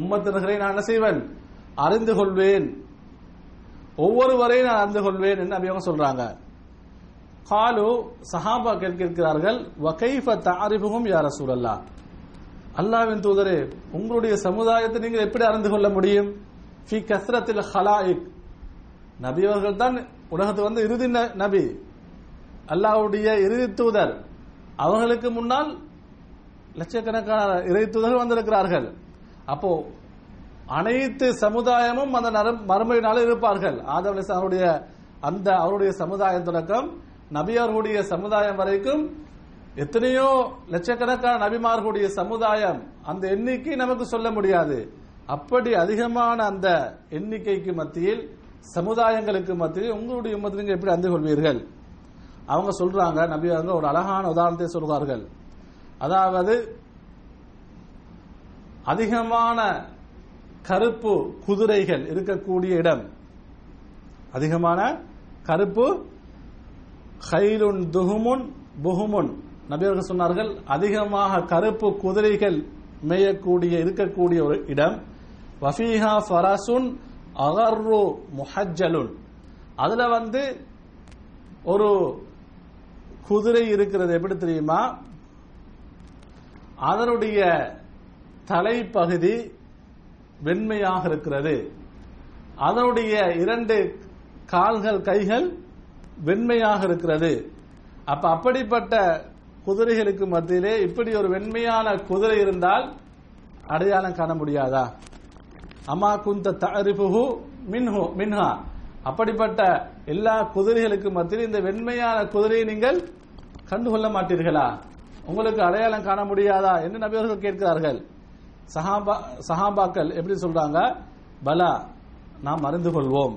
உம்மத்தினர்களை நான் என்ன செய்வேன்? அறிந்து கொள்வேன். ஒவ்வொருவரையும் நான் அறிந்து கொள்வேன் என்று நபி அவங்க சொல்றாங்க. காலு சஹாபா கேட்கிறார்கள் வகைஃப தாரிபுகும் யார சூழல்லா அல்லாவின் தூதரே உங்களுடைய சமுதாயத்தை நீங்கள் எப்படி அறிந்து கொள்ள முடியும்? ஃபி கஸ்ரத்தில் ஹலாயிக். நபி அவர்கள் தான் உலகத்து வந்து இறுதி ந- நபி. அல்லாஹ்வுடைய இறுதி தூதர். அவர்களுக்கு முன்னால் லட்சக்கணக்கான இறை தூதர்கள் வந்திருக்கிறார்கள். அப்போ அனைத்து சமுதாயமும் அந்த நரம்- மறுமை நாளில் இருப்பார்கள். ஆதம் அவருடைய அந்த அவருடைய சமுதாயம் தொடக்கம் நபி அவர்களுடைய சமுதாயம் வரைக்கும் எத்தனையோ லட்சக்கணக்கான நபிமார்களுடைய சமுதாயம் அந்த எண்ணிக்கை நமக்கு சொல்ல முடியாது. அப்படி அதிகமான அந்த எண்ணிக்கைக்கு மத்தியில் சமுதாயங்களுக்கு மத்தியில் உங்களுடைய உம்மத்தில் நீங்க எப்படி அறிந்து கொள்வீர்கள்? அவங்க சொல்றாங்க நபி அவங்க ஒரு அழகான உதாரணத்தை சொல்வார்கள். அதாவது அதிகமான கருப்பு குதிரைகள் இருக்கக்கூடிய இடம். அதிகமான கருப்பு ஹைலுன் துகுமுன் புகுமுன். நபியர்கள் சொன்னார்கள் அதிகமாக கருப்பு குதிரைகள் மேயக்கூடிய இருக்கக்கூடிய ஒரு இடம். வஃபீஹா ஃபராசுன் அகர்ரு முஹஜலுன் அதுல வந்து ஒரு குதிரை இருக்கிறது எப்படி தெரியுமா? அதனுடைய தலைப்பகுதி வெண்மையாக இருக்கிறது. அதனுடைய இரண்டு கால்கள் கைகள் வெண்மையாக இருக்கிறது. அப்ப அப்படிப்பட்ட குதிரைகளுக்கு மத்தியிலே இப்படி ஒரு வெண்மையான குதிரை இருந்தால் அடையாளம் காண முடியாதா? அமா குந்த தரிபுகு மின்ஹு மின்ஹா. அப்படிப்பட்ட எல்லா குதிரைகளுக்கு மத்தியில் இந்த வெண்மையான குதிரையை நீங்கள் கண்டுகொள்ள மாட்டீர்களா? உங்களுக்கு அடையாளம் காண முடியாதா? என்று நபியவர்கள் கேட்கிறார்கள். சஹாபா சஹாபாக்கள் எப்படி சொல்றாங்க? பலா நாம் அறிந்து கொள்வோம்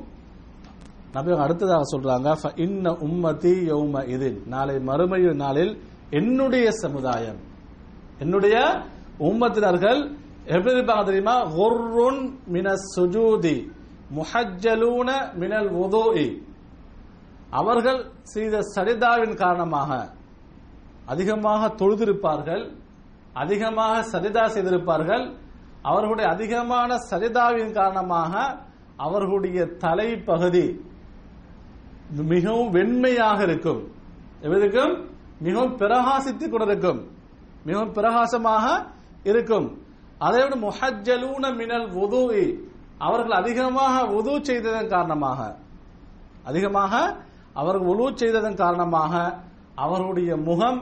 நபி அடுத்ததாக சொல்றாங்க "ஃப இன்ன உம்மதி யௌம இது நாளை மறுமை நாளில் என்னுடைய சமுதாயம் என்னுடைய உம்மத்தினர்கள் எப்படி இருப்பாங்க தெரியுமா? ஒர்ருன் மின சுஜூதி முஹஜலூன மினல் உதோஇ அவர்கள் செய்த சரிதாவின் காரணமாக அதிகமாக தொழுதிருப்பார்கள் அதிகமாக சரிதா செய்திருப்பார்கள். அவர்களுடைய அதிகமான சஜிதாவின் காரணமாக அவர்களுடைய தலைப்பகுதி மிகவும் வெண்மையாக இருக்கும். எவருக்கும் மிகவும் பிரகாசித்துக் கொண்டிருக்கும். மிகவும் பிரகாசமாக இருக்கும். அதை விட முஹஜலூன மினல் உது அவர்கள் அதிகமாக உது செய்ததன் காரணமாக. அதிகமாக அவர்கள் உழு செய்ததன் காரணமாக அவருடைய முகம்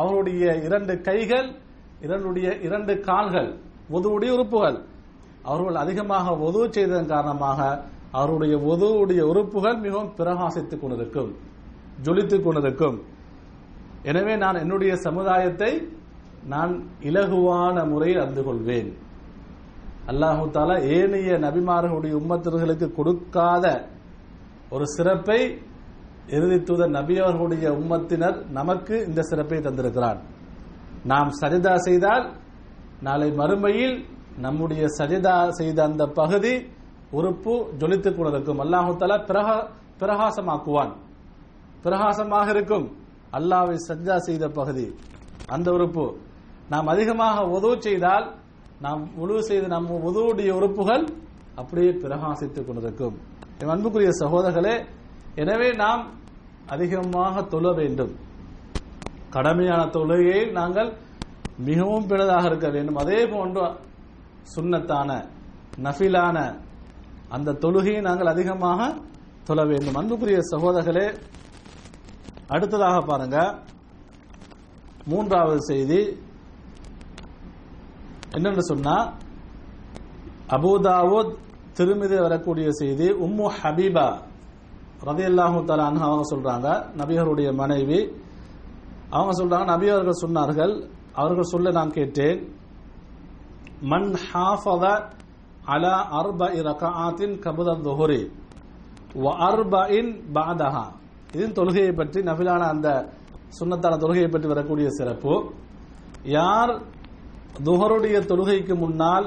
அவருடைய இரண்டு கைகள் இரண்டுடைய இரண்டு கால்கள் உதவுடைய உறுப்புகள். அவர்கள் அதிகமாக உதவு செய்ததன் காரணமாக அவருடைய உதவுடைய உறுப்புகள் மிகவும் பிரகாசித்துக் கொண்டிருக்கும் ஜொலித்துக் கொண்டிருக்கும். எனவே நான் என்னுடைய சமுதாயத்தை நான் இலகுவான முறையில் அறிந்து கொள்வேன். அல்லாஹு தாலா ஏனைய நபிமார்களுடைய உம்மத்தர்களுக்கு கொடுக்காத ஒரு சிறப்பை இறுதி தூதர் நபி அவர்களுடைய உம்மத்தினர் நமக்கு இந்த சிறப்பை தந்திருக்கிறான் நாம் சஜிதா செய்தால் நாளை மறுமையில் நம்முடைய சஜிதா செய்த அந்த பகுதி உறுப்பு ஜொலித்துக் கொண்டிருக்கும். அல்லாஹால தாலா பிரகாசமாக்குவான். பிரகாசமாக இருக்கும். அல்லாவை சஜ்ஜா செய்த பகுதி அந்த உறுப்பு. நாம் அதிகமாக உதவு செய்தால் நாம் உழுவு செய்த நம் உதவுடைய உறுப்புகள் அப்படியே பிரகாசித்துக் கொண்டிருக்கும். என் அன்புக்குரிய சகோதரர்களே எனவே நாம் அதிகமாக தொழ வேண்டும். கடமையான தொழுகையை நாங்கள் மிகவும் பிறதாக இருக்க வேண்டும். அதே போன்று சுண்ணத்தான நஃபிலான அந்த தொழுகையை நாங்கள் அதிகமாக தொழ வேண்டும். அன்புக்குரிய சகோதரர்களே அடுத்ததாக பாருங்க. மூன்றாவது செய்தி. என்னென்னு சொன்னா அபூதாவூத் திருமிதி வரக்கூடிய செய்தி உம்மு ஹபீபா ரதியல்லாஹு தஆலா அன்ஹா அவங்க சொல்றாங்க நபியருடைய மனைவி. அவங்க சொல்றாங்க நபி அவர்கள் சொன்னார்கள் அவர்கள் சொல்ல நான் கேட்டேன் மன் ஹாஃபத அலா அர்பஇ ரகஆத்தின் கபுத துஹுரி வ அர்பஇன் பாதஹா இதன் தொழுகையை பற்றி நபிலான அந்த சுண்ணத்தான தொழுகையை பற்றி வரக்கூடிய சிறப்பு. யார் துஹருடைய தொழுகைக்கு முன்னால்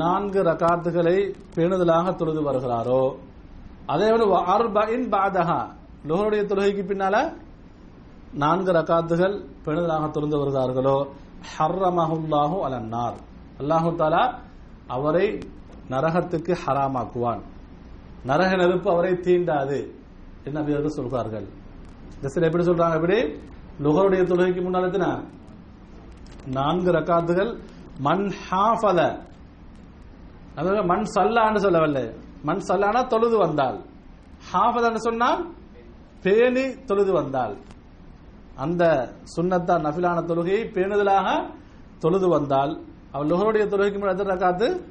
நான்கு ரகாத்துகளை பேணுதலாக தொழுது வருகிறாரோ அதே போல அர்பஇன் பாதஹா லோகருடைய தொழுகைக்கு பின்னால நான்கு ரகாத்துகள் பேணுதலாக தொழுந்து வருகிறார்களோ? ஹர்ரமஹுல்லாஹு அலன்னார் அல்லாஹு தாலா அவரை நரகத்துக்கு ஹராமாக்குவான். நரக நெருப்பு அவரை தீண்டாது என்று நபியர்கள் சொல்கிறார்கள். இந்த சில எப்படி சொல்றாங்க எப்படி? லுகருடைய தொழுகைக்கு முன்னால் நான்கு ரக்காத்துகள். மண் ஹாஃபல அதாவது மண் சல்லான்னு சொல்லவில்லை. மண் சொல்லானா தொழுது வந்தால். ஹாஃபதன்னு சொன்னால் பேணி தொழுது வந்தால். அந்த சுண்ணத்தா நஃபிலான தொழுகையை பேணுதலாக தொழுது வந்தால். அவள் லுகருடைய தொழுகைக்கு முன்னாடி எத்தனை ரக்காத்து?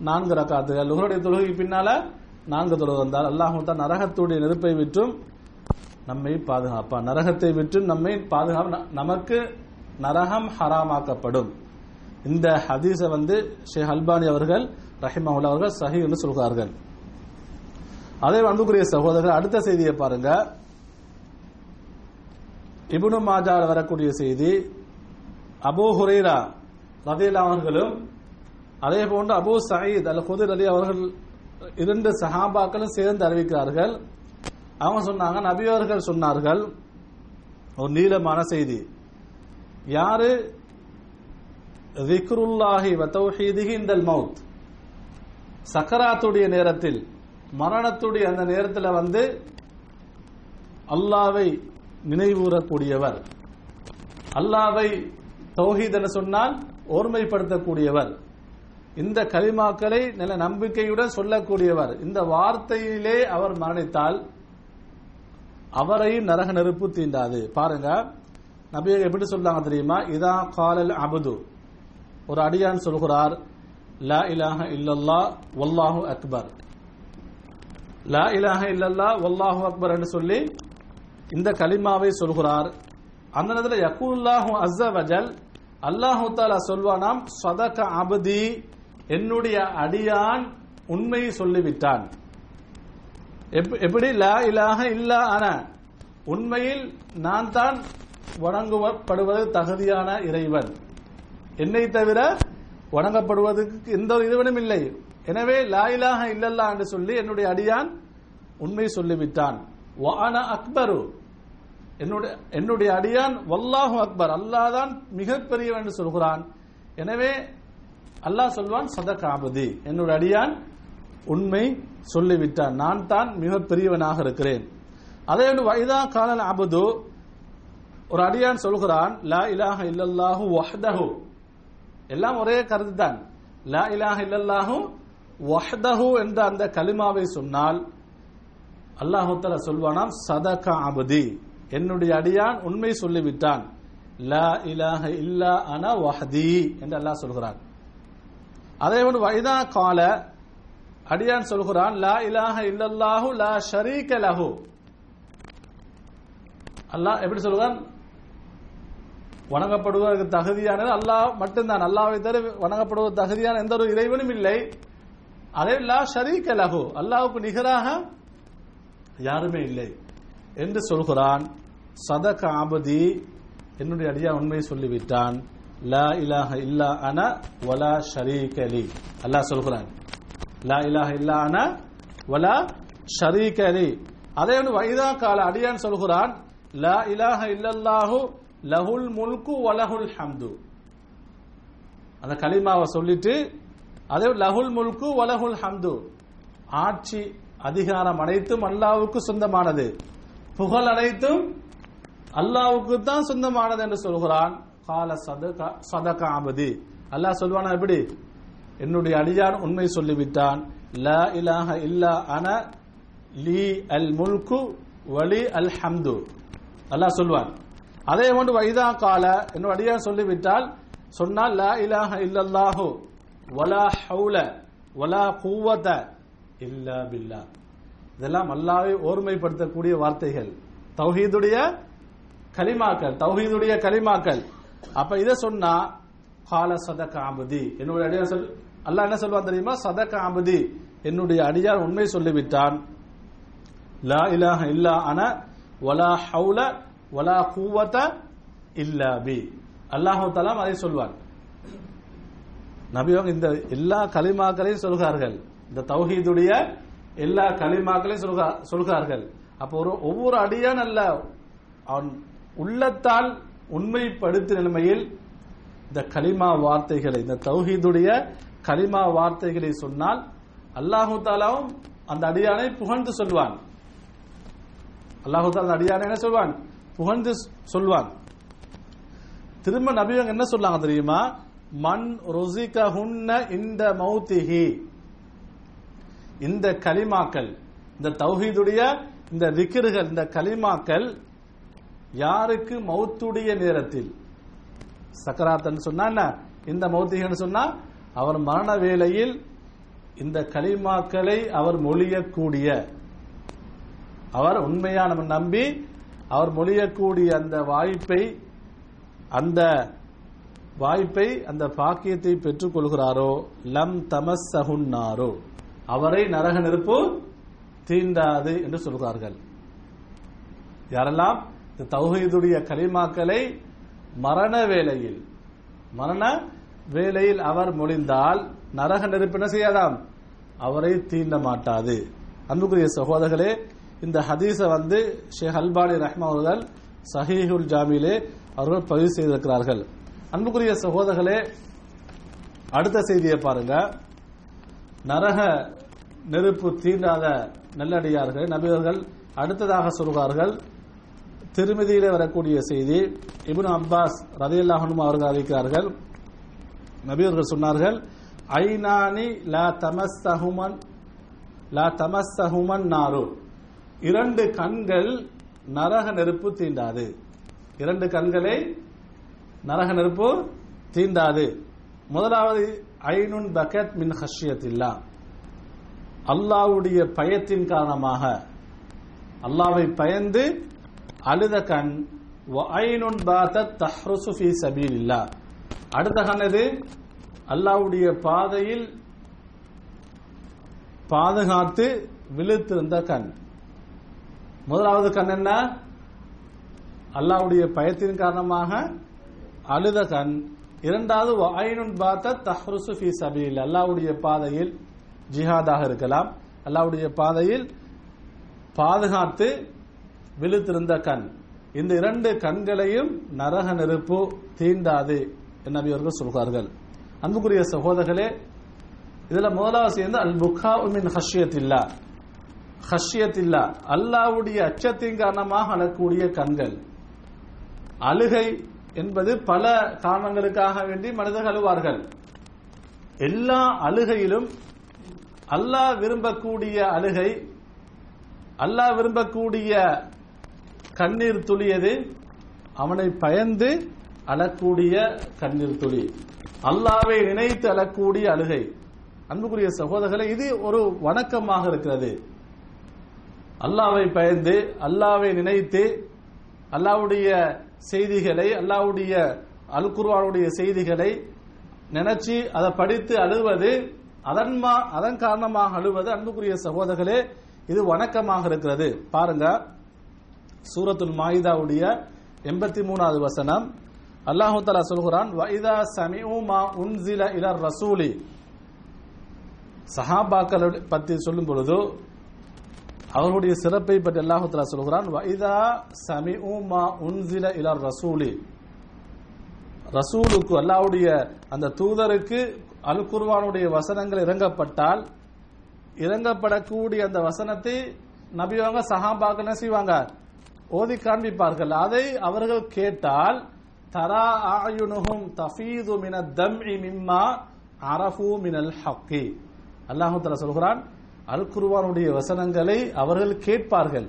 நான்கு ரகாத்து லுகருடைய தொழுகைக்கு பின்னால நான்கு தொழுது வந்தால். அல்லாஹு தான் நரகத்துடைய நெருப்பை விற்றும் நம்மை பாதுகாப்பான். நரகத்தை விற்றும் நம்மை பாதுகாப்பு ந- நமக்கு நரகம் ஹராமாக்கப்படும். இந்த ஹதீஸை வந்து ஷேக் அல்பானி அவர்கள் ரஹிமஹுல்லா அவர்கள் சஹி என்று சொல்கிறார்கள். அதே அன்புக்குரிய சகோதரர் அடுத்த செய்தியை பாருங்க. இபுனு மாஜால வரக்கூடிய செய்தி அபூ ஹுரைரா ரதியல்லா அவர்களும் அதே போன்று அபு சயீத் அல் ஹுதிர் அலி அவர்கள் இரண்டு சஹாபாக்களும் சேர்ந்து அறிவிக்கிறார்கள். அவங்க சொன்னாங்க நபி அவர்கள் சொன்னார்கள் ஒரு நீளமான செய்தி. யாரு? விக்ருல்லாஹி வ இந்தல் மவுத் சக்கராத்துடைய நேரத்தில் மரணத்துடைய அந்த நேரத்தில் வந்து அல்லாவை நினைவூறக்கூடியவர் அல்லாவை தௌஹீத் என சொன்னால் ஓர்மைப்படுத்தக்கூடியவர் இந்த கலிமாக்களை நல்ல நம்பிக்கையுடன் சொல்லக்கூடியவர். இந்த வார்த்தையிலே அவர் மரணித்தால் அவரையும் நரக நெருப்பு தீண்டாது. பாருங்க நபி எப்படி சொல்றாங்க தெரியுமா? இதா காலல் அபுது. ஒரு அடியான் சொல்கிறார் லா இலாஹ இல்லல்லா ஒல்லாஹு அக்பர். லா இலாக இல்லல்லா வல்லாஹு அக்பர் என்று சொல்லி இந்த கலிமாவை சொல்கிறார். அந்த நேரத்தில் யக்கூல்லாஹு அஸ்ஸ வஜல் அல்லாஹு தாலா சொல்வானாம் சதக அபதி என்னுடைய அடியான் உண்மையை சொல்லிவிட்டான். எப்- எப்படி? லா இலாஹ இல்லா அன. உண்மையில் நான் தான் வணங்கப்படுவது தகுதியான இறைவன். என்னை தவிர வணங்கப்படுவதற்கு எந்த ஒரு இறைவனும் இல்லை. எனவே லா இல்லல்லா என்று சொல்லி என்னுடைய அடியான் உண்மை சொல்லிவிட்டான். வான அக்பரு. என்னுடைய என்னுடைய அடியான் வல்லாஹு அக்பர். அல்லாஹ் தான் மிகப்பெரியவன் என்று சொல்கிறான். எனவே அல்லாஹ் சொல்வான் சதகாபதி என்னுடைய அடியான் உண்மை சொல்லிவிட்டான். நான் தான் மிகப்பெரியவனாக இருக்கிறேன். அதே வைதா காலன் அபுது. ஒரு அடியான் சொல்கிறான் லா இலாஹ இல்லல்லாஹு வஹ்தஹு. எல்லாம் ஒரே கருத்து தான். லா இலாஹ இல்லல்லாஹு வஹ்தஹு என்ற அந்த கலிமாவை சொன்னால் அல்லாஹுத்தல சொல்வானாம் சதக அபதி. என்னுடைய அடியான் உண்மை சொல்லிவிட்டான். லா இலாஹ இல்லா அன வஹதி என்று அல்லாஹ் சொல்கிறான். அதே போன்று வைதா கால அடியான் சொல்கிறான் லா இலாஹ இல்லல்லாஹு லா ஷரீக லஹு. அல்லாஹ் எப்படி சொல்கிறான்? வணங்கப்படுவதற்கு தகுதியானது அல்லாஹ் மட்டும்தான். அல்லாஹ்வை தவிர வணங்கப்படுவதற்கு தகுதியான எந்த ஒரு இறைவனும் இல்லை. அதே ஷரீக் ஷரீக லஹு. அல்லாவுக்கு நிகராக யாருமே இல்லை என்று சொல்கிறான். சதக ஆபதி என்னுடைய அடியா உண்மையை சொல்லிவிட்டான். லா இலாஹ இல்லா அன வலா ஷரீக் லி. அல்லாஹ் சொல்கிறான். லா இலாஹ இல்லா அன வலா ஷரீக் லி. அதே ஒன்று வைதா கால அடியான் சொல்கிறான். லா இலாஹ இல்லல்லாஹு லஹுல் முல்கு வலஹுல் ஹம்து. அந்த கலிமாவை சொல்லிட்டு அதே லஹுல் முல்கு வலஹுல் ஹம்து. ஆட்சி அதிகாரம் அனைத்தும் அல்லாவுக்கு சொந்தமானது. புகழ் அனைத்தும் அல்லாவுக்கு தான் சொந்தமானது என்று சொல்கிறான். கால சதகா சதக ஆபதி அல்லாஹ் சொல்வானா எப்படி? என்னுடைய அடியான் உண்மை சொல்லிவிட்டான். லா இலாஹ இல்லா அன லீ அல் முல்கு வலி அல் ஹம்து. அல்லாஹ் சொல்வான். அதே போன்று வைதா கால என்னுடைய அடியான் சொல்லிவிட்டால் சொன்னால் லா இலாஹ இல்லல்லாஹு. வலா ஹவுல வலா கூவத இல்லா பில்லா இதெல்லாம் அல்லாவை ஓர்மைப்படுத்தக்கூடிய வார்த்தைகள். தௌஹீதுடைய கலிமாக்கள் தௌஹீதுடைய கலிமாக்கள். அப்ப இத சொன்னா கால சதக ஆபதி என்னுடைய அடியார் சொல் அல்லாஹ் என்ன சொல்வான் தெரியுமா? சதக ஆபதி என்னுடைய அடியார் உண்மை சொல்லிவிட்டான். லா இலாஹ இல்லா அன வலா ஹவுல வலா கூவத இல்லா பி. அல்லாஹு தலாம் அதை சொல்வான் நபியவங்க இந்த எல்லா கலிமாக்களையும் சொல்கிறார்கள். இந்த தௌஹீதுடைய எல்லா கலிமாக்களையும் சொல்கிறார்கள். அப்போ ஒரு ஒவ்வொரு அடியான் அல்ல. அவன் உள்ளத்தால் உண்மைப்படுத்த நிலைமையில் இந்த கலிமா வார்த்தைகளை இந்த தௌஹீதுடைய கலிமா வார்த்தைகளை சொன்னால் அல்லாஹு தாலாவும் அந்த அடியானை புகழ்ந்து சொல்வான். அல்லாஹு தாலா அந்த அடியானை என்ன சொல்வான்? புகழ்ந்து சொல்வான். திரும்ப நபியவங்க என்ன சொல்லாங்க தெரியுமா? மண் ருசிக ஹுன்ன இந்த மௌத்திஹி. இந்த கலிமாக்கள் இந்த தௌஹீதுடைய இந்த திக்ருகள் இந்த கலிமாக்கள் யாருக்கு மௌத்துடைய நேரத்தில்? சக்கராத்தன் சொன்னா என்ன? இந்த மௌத்திகன்னு சொன்னா அவர் மரண வேளையில் இந்த கலிமாக்களை அவர் மொழியக்கூடிய அவர் உண்மையானவன் நம்பி அவர் மொழியக்கூடிய அந்த வாய்ப்பை அந்த வாய்ப்பை அந்த பாக்கியத்தை பெற்றுக் கொள்கிறாரோ? லம் தமசகுன்னாரோ அவரை நரக நெருப்பு தீண்டாது என்று சொல்கிறார்கள். யாரெல்லாம்? இந்த தௌஹீதுடைய கலிமாக்களை மரண வேளையில் மரண வேளையில் அவர் மொழிந்தால் நரக நெருப்பு என்ன செய்யாதாம் அவரை தீண்ட மாட்டாது. அன்புக்குரிய சகோதரர்களே இந்த ஹதீஸை வந்து ஷேக் அல்பானி ரஹ்மா அவர்கள் சஹீஹுல் ஜாமிலே அவர்கள் பதிவு செய்திருக்கிறார்கள். அன்புக்குரிய சகோதரர்களே அடுத்த செய்தியை பாருங்க. நரக நெருப்பு தீண்டாத நல்லடியார்கள் நபியர்கள் அடுத்ததாக சொல்கிறார்கள் திருமதியிலே வரக்கூடிய செய்தி இபுன் அப்பாஸ் ரதியல்லாஹனும் அவர்கள் அறிவிக்கிறார்கள். நபியர்கள் சொன்னார்கள் ஐநானி லா தமஸ்தஹுமன் லா தமஸ்தஹுமன் நாரு. இரண்டு கண்கள் நரக நெருப்பு தீண்டாது. இரண்டு கண்களை நரக நெருப்பு தீண்டாது. முதலாவது ஐனுன் பக்கத் மின் ஹஷ்யத்தில்லா. அல்லாவுடைய பயத்தின் காரணமாக. அல்லாவை பயந்து அழுத கண் ஐனுன் பாத்தத் தஹ்ருசு ஃபீ சபீலில்லா. அடுத்த கண் எது? அல்லாவுடைய பாதையில் பாதுகாத்து விழுத்திருந்த கண். முதலாவது கண் என்ன? அல்லாவுடைய பயத்தின் காரணமாக அழுத கண் இரண்டாவது ஐனுன் பாத்த தஹ்ருசு ஃபி சபீல் அல்லாவுடைய பாதையில் ஜிஹாதாக இருக்கலாம். அல்லாவுடைய பாதையில் பாதுகாத்து விழுத்திருந்த கண். இந்த இரண்டு கண்களையும் நரக நெருப்பு தீண்டாது நபி அவர்கள் சொல்கிறார்கள். அன்புக்குரிய சகோதரர்களே இதுல முதலாவது சேர்ந்து அல் புக்கா இல்லா ஹஷியத் ஹஷ்யத்தில்லா. அல்லாவுடைய அச்சத்தின் காரணமாக அழக்கூடிய கண்கள். அழுகை என்பது பல காரணங்களுக்காக வேண்டி மனிதர்கள் அழுவார்கள். எல்லா அழுகையிலும் அல்லாஹ் விரும்பக்கூடிய அழுகை அல்லாஹ் விரும்பக்கூடிய கண்ணீர் துளியது அவனை பயந்து அழக்கூடிய கண்ணீர் துளி. அல்லாவை நினைத்து அழக்கூடிய அழுகை. அன்புக்குரிய சகோதரர்களை இது ஒரு வணக்கமாக இருக்கிறது. அல்லாவை பயந்து அல்லாவை நினைத்து அல்லாவுடைய செய்திகளை அல்லாவுடைய அல்குர்வானுடைய செய்திகளை நினைச்சு அதை படித்து அழுவது அதன்மா அதன் காரணமாக அழுவது அன்புக்குரிய சகோதரர்களே இது வணக்கமாக இருக்கிறது. பாருங்க சூரத்துல் மாயிதாவுடைய எண்பத்தி மூணாவது வசனம். அல்லாஹு தலா சொல்கிறான் வைதா சமிஉ மா உன்சில இலர் ரசூலி. சஹாபாக்களை பற்றி சொல்லும் பொழுது அவர்களுடைய சிறப்பை பற்றி அல்லாஹுத்தலா சொல்கிறான் வைதா சமி உமா உன்சில இலர் ரசூலி. ரசூலுக்கு அல்லாவுடைய அந்த தூதருக்கு அல் குர்வானுடைய வசனங்கள் இறங்கப்பட்டால் இறங்கப்படக்கூடிய அந்த வசனத்தை நபிவாங்க சஹாபாக்கள் என்ன செய்வாங்க? ஓதி காண்பிப்பார்கள். அதை அவர்கள் கேட்டால் தரா ஆயுனுகும் தஃபீது மின தம் மிம்மா அரஃபு மினல் ஹக்கி. அல்லாஹு தலா சொல்கிறான் அல் குர்ஆனுடைய வசனங்களை அவர்கள் கேட்பார்கள்.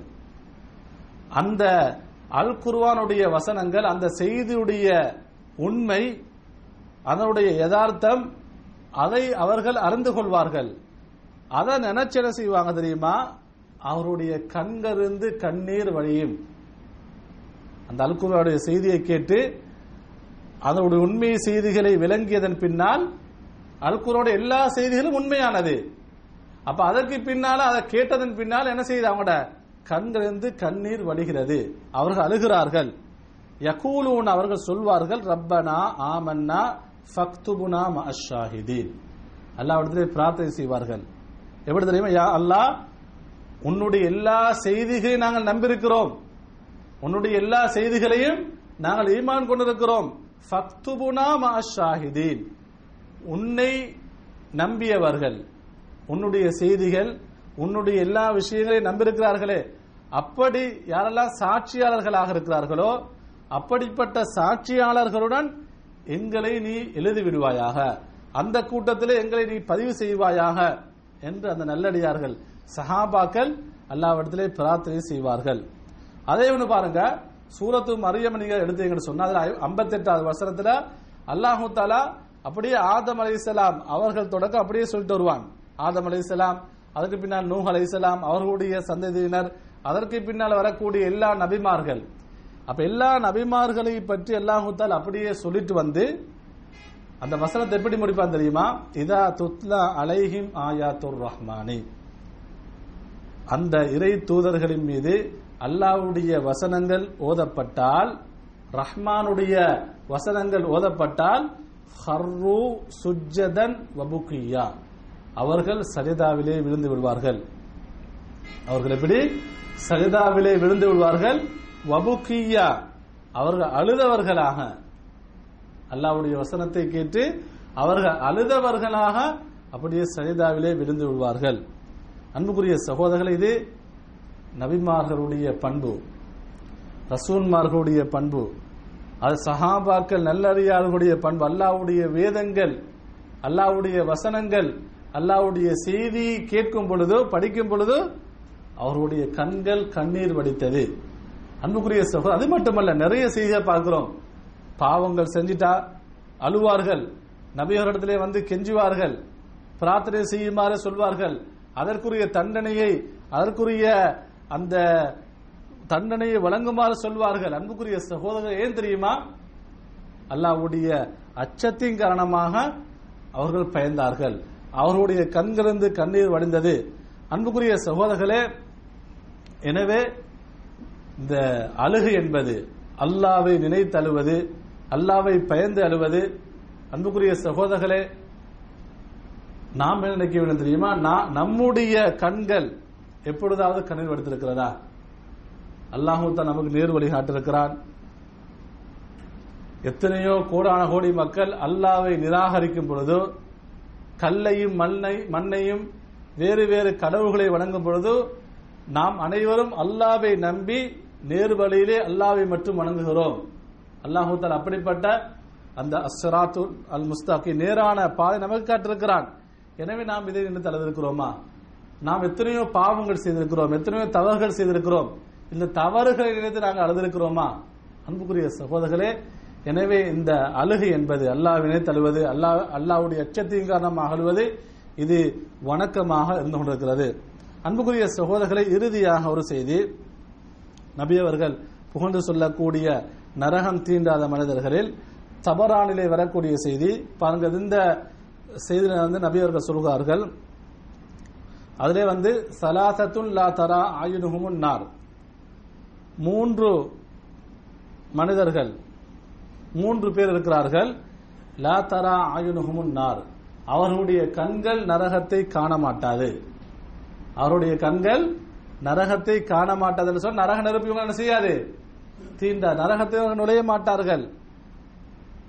அந்த அல் குர்ஆனுடைய வசனங்கள் அந்த செய்தியுடைய உண்மை அதனுடைய யதார்த்தம் அதை அவர்கள் அறிந்து கொள்வார்கள். அதை நினைச்சென என்ன செய்வாங்க தெரியுமா? அவருடைய கண்களிருந்து கண்ணீர் வழியும். அந்த அல்குருவானுடைய செய்தியை கேட்டு அதனுடைய உண்மை செய்திகளை விளங்கியதன் பின்னால் அல்குரோட எல்லா செய்திகளும் உண்மையானது. அப்ப அதற்கு பின்னால அதை கேட்டதன் பின்னால் என்ன செய்யுது அவங்களோட கண்களிலிருந்து கண்ணீர் வடிகிறது. அவர்கள் அழுகிறார்கள். யகூலூன் அவர்கள் சொல்வார்கள் ரப்பனா ஆமன்னா ஃபக்துபுனா மஅஷாஹிதீன். அல்லாஹ்விடத்திலே பிரார்த்தனை செய்வார்கள். எப்படி தெரியுமா? யா அல்லாஹ் உன்னுடைய எல்லா செய்திகளையும் நாங்கள் நம்பியிருக்கிறோம். உன்னுடைய எல்லா செய்திகளையும் நாங்கள் ஈமான் கொண்டிருக்கிறோம். ஃபக்துபுனா மஷாஹிதீன் உன்னை நம்பியவர்கள். உன்னுடைய செய்திகள் உன்னுடைய எல்லா விஷயங்களையும் நம்பியிருக்கிறார்களே. அப்படி யாரெல்லாம் சாட்சியாளர்களாக இருக்கிறார்களோ அப்படிப்பட்ட சாட்சியாளர்களுடன் எங்களை நீ எழுதி விடுவாயாக. அந்த கூட்டத்தில் எங்களை நீ பதிவு செய்வாயாக என்று அந்த நல்லடியார்கள் சஹாபாக்கள் அல்லாவிடத்திலே பிரார்த்தனை செய்வார்கள். அதே ஒன்று பாருங்க சூரத்து மரியம் நீங்க எடுத்தீங்கன்னு சொன்னா ஐம்பத்தி எட்டாவது வருஷத்துல அல்லாஹு தாலா அப்படியே ஆதம் அலி அவர்கள் தொடக்கம் அப்படியே சொல்லிட்டு வருவான். ஆதம் அலிசலாம் அதற்கு பின்னால் நூஹ் அலிசலாம் அவர்களுடைய சந்ததியினர் அதற்கு பின்னால் வரக்கூடிய எல்லா நபிமார்கள். அப்ப எல்லா நபிமார்களை பற்றி அல்லாஹூத்தால் அப்படியே சொல்லிட்டு வந்து அந்த வசனத்தை எப்படி முடிப்பான் தெரியுமா? இதா துத்லா அலைஹிம் ஆயாத்துர் ரஹ்மானி. அந்த இறை தூதர்களின் மீது அல்லாஹ்வுடைய வசனங்கள் ஓதப்பட்டால் ரஹ்மானுடைய வசனங்கள் ஓதப்பட்டால் ஹர்ரு சுஜ்ஜதன் வபுக்கியா. அவர்கள் சஜிதாவிலே விழுந்து விடுவார்கள். அவர்கள் எப்படி? சஜிதாவிலே விழுந்து விடுவார்கள். வபுக்கியா அவர்கள் அழுதவர்களாக. அல்லாஹ்வுடைய வசனத்தை கேட்டு அவர்கள் அழுதவர்களாக அப்படியே சஜிதாவிலே விழுந்து விடுவார்கள். அன்புக்குரிய சகோதரர்கள் இது நபிமார்களுடைய பண்பு. ரசூன்மார்களுடைய பண்பு. அது சஹாபாக்கள் நல்லறியாளர்களுடைய பண்பு. அல்லாவுடைய வேதங்கள் அல்லாஹ்வுடைய வசனங்கள் அல்லாவுடைய செய்தி கேட்கும் பொழுதோ படிக்கும் பொழுதோ அவருடைய கண்கள் கண்ணீர் வடித்தது. அன்புக்குரிய சகோதரர் அது மட்டுமல்ல நிறைய செய்தியை பார்க்கிறோம். பாவங்கள் செஞ்சிட்டா அழுவார்கள். நபியோரிடத்திலே வந்து கெஞ்சுவார்கள். பிரார்த்தனை செய்யுமாறு சொல்வார்கள். அதற்குரிய தண்டனையை அதற்குரிய அந்த தண்டனையை வழங்குமாறு சொல்வார்கள். அன்புக்குரிய சகோதரர் ஏன் தெரியுமா? அல்லாஹ்வுடைய அச்சத்தின் காரணமாக அவர்கள் பயந்தார்கள். அவர்களுடைய கண்களிருந்து கண்ணீர் வடிந்தது. அன்புக்குரிய சகோதரர்களே எனவே இந்த அழுகு என்பது அல்லாவை நினைத்து அழுவது அல்லாவை பயந்து அழுவது. அன்புக்குரிய சகோதரர்களே நாம் என்ன நினைக்க வேண்டும் தெரியுமா? நான் நம்முடைய கண்கள் எப்பொழுதாவது கண்ணீர் வடித்திருக்கிறதா? அல்லாஹு தான் நமக்கு நேர் வழிகாட்டிருக்கிறான் எத்தனையோ கோடான கோடி மக்கள் அல்லாவை நிராகரிக்கும் பொழுது கல்லையும் மண்ணை மண்ணையும் வேறு வேறு கடவுள்களை வணங்கும் பொழுது நாம் அனைவரும் அல்லாவை நம்பி நேரு வழியிலே அல்லாவை மட்டும் வணங்குகிறோம். அல்லாஹூத்தால் அப்படிப்பட்ட அந்த அஸ்ராத்து அல் முஸ்தாக்கி நேரான பாதை நமக்கு காட்டிருக்கிறான். எனவே நாம் இதை நின்று தளர்ந்திருக்கிறோமா? நாம் எத்தனையோ பாவங்கள் செய்திருக்கிறோம் எத்தனையோ தவறுகள் செய்திருக்கிறோம். இந்த தவறுகளை நினைத்து நாங்கள் அழுதிருக்கிறோமா? அன்புக்குரிய சகோதரர்களே எனவே இந்த அழுகு என்பது அல்லாவினை தழுவது அல்லாஹ் அல்லாவுடைய அச்சத்தின் காரணமாக அழுவது இது வணக்கமாக இருந்து கொண்டிருக்கிறது. அன்புக்குரிய சகோதரர்களை இறுதியாக ஒரு செய்தி. நபியவர்கள் புகழ்ந்து சொல்லக்கூடிய நரகம் தீண்டாத மனிதர்களில் தபரானிலே வரக்கூடிய செய்தி. பாருங்க இந்த செய்தியில வந்து நபியவர்கள் சொல்கிறார்கள் அதிலே வந்து சலாசத்துன் லா தரா ஆயுனுகுமுன் நார். மூன்று மனிதர்கள் மூன்று பேர் இருக்கிறார்கள். லா தரா ஆயுனுகுமுன் நார். அவர்களுடைய கண்கள் நரகத்தை காண மாட்டாது அவருடைய கண்கள் நரகத்தை காண மாட்டாதுன்னு சொன்ன நரக நெருப்பு இவங்க என்ன செய்யாது? தீண்ட. நரகத்தை நுழைய மாட்டார்கள்.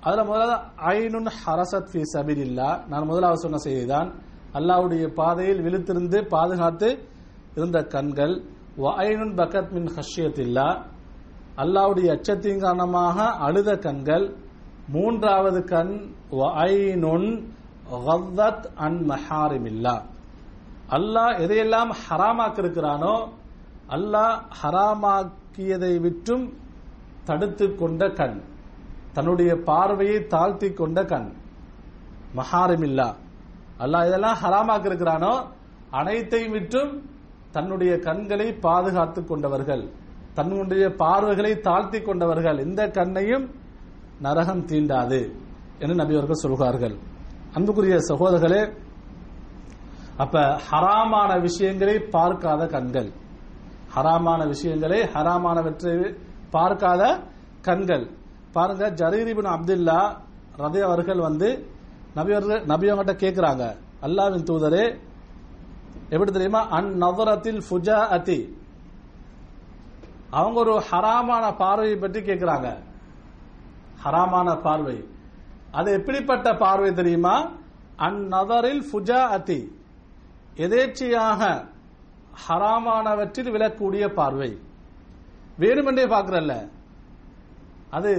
அதுல முதலாவது ஐனுன் ஹரசத் ஃபி சபிலில்லா. நான் முதலாவது சொன்ன செய்திதான். அல்லாவுடைய பாதையில் விழுத்திருந்து பாதுகாத்து இருந்த கண்கள். ஐனுன் பக்கத் மின் இல்லா அல்லாவுடைய அச்சத்தின் காரணமாக அழுத கண்கள் மூன்றாவது கண் அன் மஹாரிமில்லா. அல்லாஹ் எதையெல்லாம் ஹராமாக்கிருக்கிறானோ அல்லாஹ் ஹராமாக்கியதை விற்றும் தடுத்து கொண்ட கண் தன்னுடைய பார்வையை தாழ்த்தி கொண்ட கண் மஹாரிமில்லா. அல்லாஹ் இதெல்லாம் ஹராமாக்கிருக்கிறானோ அனைத்தையும் விற்றும் தன்னுடைய கண்களை பாதுகாத்துக் கொண்டவர்கள். தன்னுடைய பார்வைகளை தாழ்த்தி கொண்டவர்கள். இந்த கண்ணையும் நரகம் தீண்டாது என்று நபியவர்கள் சொல்கிறார்கள் அன்புக்குரிய சகோதரர்களே அப்ப ஹராமான விஷயங்களை பார்க்காத கண்கள். ஹராமான விஷயங்களை ஹராமானவற்றை பார்க்காத கண்கள். பாருங்க ஜரீரிபின் அப்துல்லா ரதி அவர்கள் வந்து நபியவர்கள் நபியவங்கிட்ட கேட்கிறாங்க அல்லாவின் தூதரே எப்படி தெரியுமா? அந்நவரத்தில் ஃபுஜா அதி அவங்க ஒரு ஹராமான பார்வையை பற்றி கேட்கிறாங்க ஹராமான பார்வை. அது எப்படிப்பட்ட பார்வை தெரியுமா? அந்நதரில் ஃபுஜா அதி எதேச்சியாக ஹராமானவற்றில் விழக்கூடிய பார்வை. வேணுமென்றே பார்க்கறல்ல. அது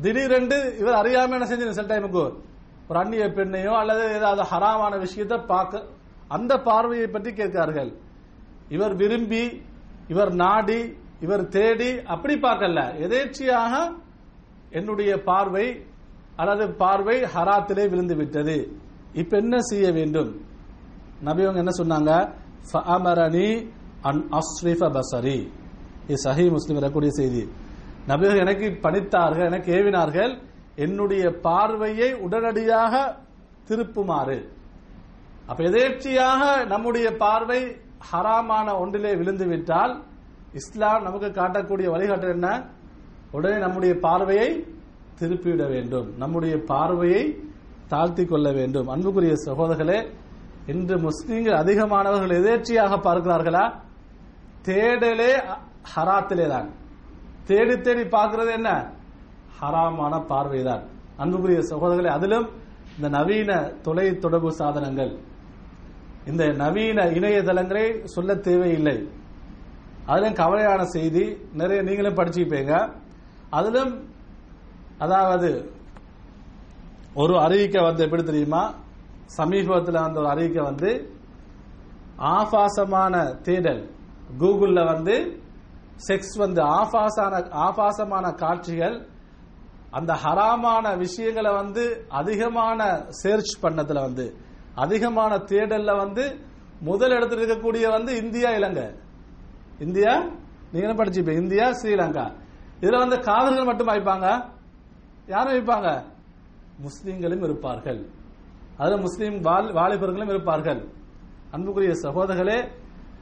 திடீரென்று இவர் அறியாம என்ன செஞ்சு சில டைமுக்கு? ஒரு அந்நிய பெண்ணையோ அல்லது ஏதாவது ஹராமான விஷயத்தை பார்க்க அந்த பார்வையை பற்றி கேட்கிறார்கள். இவர் விரும்பி இவர் நாடி இவர் தேடி அப்படி பார்க்கல. எதேச்சியாக என்னுடைய பார்வை அல்லது பார்வை ஹராத்திலே விழுந்து விட்டது இப்ப என்ன செய்ய வேண்டும்? நபிவங்க என்ன சொன்னாங்க? ஃபஅமரனி அன் அஸ்ரிஃப பசரி. இது சஹி முஸ்லிம் வரக்கூடிய செய்தி. நபிகள் எனக்கு பணித்தார்கள் எனக்கு ஏவினார்கள். என்னுடைய பார்வையை உடனடியாக திருப்புமாறு. அப்ப எதேர்ச்சியாக நம்முடைய பார்வை ஹராமான ஒன்றிலே விழுந்து விட்டால் இஸ்லாம் நமக்கு காட்டக்கூடிய வழிகாட்டல் என்ன? உடனே நம்முடைய பார்வையை திருப்பிவிட வேண்டும். நம்முடைய பார்வையை தாழ்த்தி கொள்ள வேண்டும். அன்புக்குரிய சகோதரர்களே இன்று முஸ்லீம்கள் அதிகமானவர்கள் எதேச்சியாக பார்க்கிறார்களா? தேடலே ஹராத்திலே தான் தேடி தேடி பார்க்கிறது என்ன? ஹராமான பார்வைதான். அன்புக்குரிய சகோதரர்களே அதிலும் இந்த நவீன தொலை தொடர்பு சாதனங்கள் இந்த நவீன இணையதளங்களை சொல்ல தேவையில்லை. அதிலும் கவலையான செய்தி நிறைய நீங்களும் படிச்சுப்பீங்க அதிலும் அதாவது ஒரு அறிவிக்கை வந்து எப்படி தெரியுமா? சமீபத்தில் வந்த ஒரு அறிவிக்கை வந்து ஆபாசமான தேடல். கூகுளில் வந்து செக்ஸ் வந்து ஆபாசான ஆபாசமான காட்சிகள் அந்த ஹராமான விஷயங்களை வந்து அதிகமான சேர்ச் பண்ணதுல வந்து அதிகமான தேடல்ல வந்து முதல் இடத்துல இருக்கக்கூடிய வந்து இந்தியா இலங்கை. இந்தியா நீங்க படிச்சுப்பீங்க இந்தியா ஸ்ரீலங்கா. இதுல வந்து காதல்கள் மட்டும் வைப்பாங்க யாரும் வைப்பாங்க முஸ்லீம்களும் இருப்பார்கள். அதுல முஸ்லீம் வால்- வாலிபர்களும் இருப்பார்கள். அன்புக்குரிய சகோதரர்களே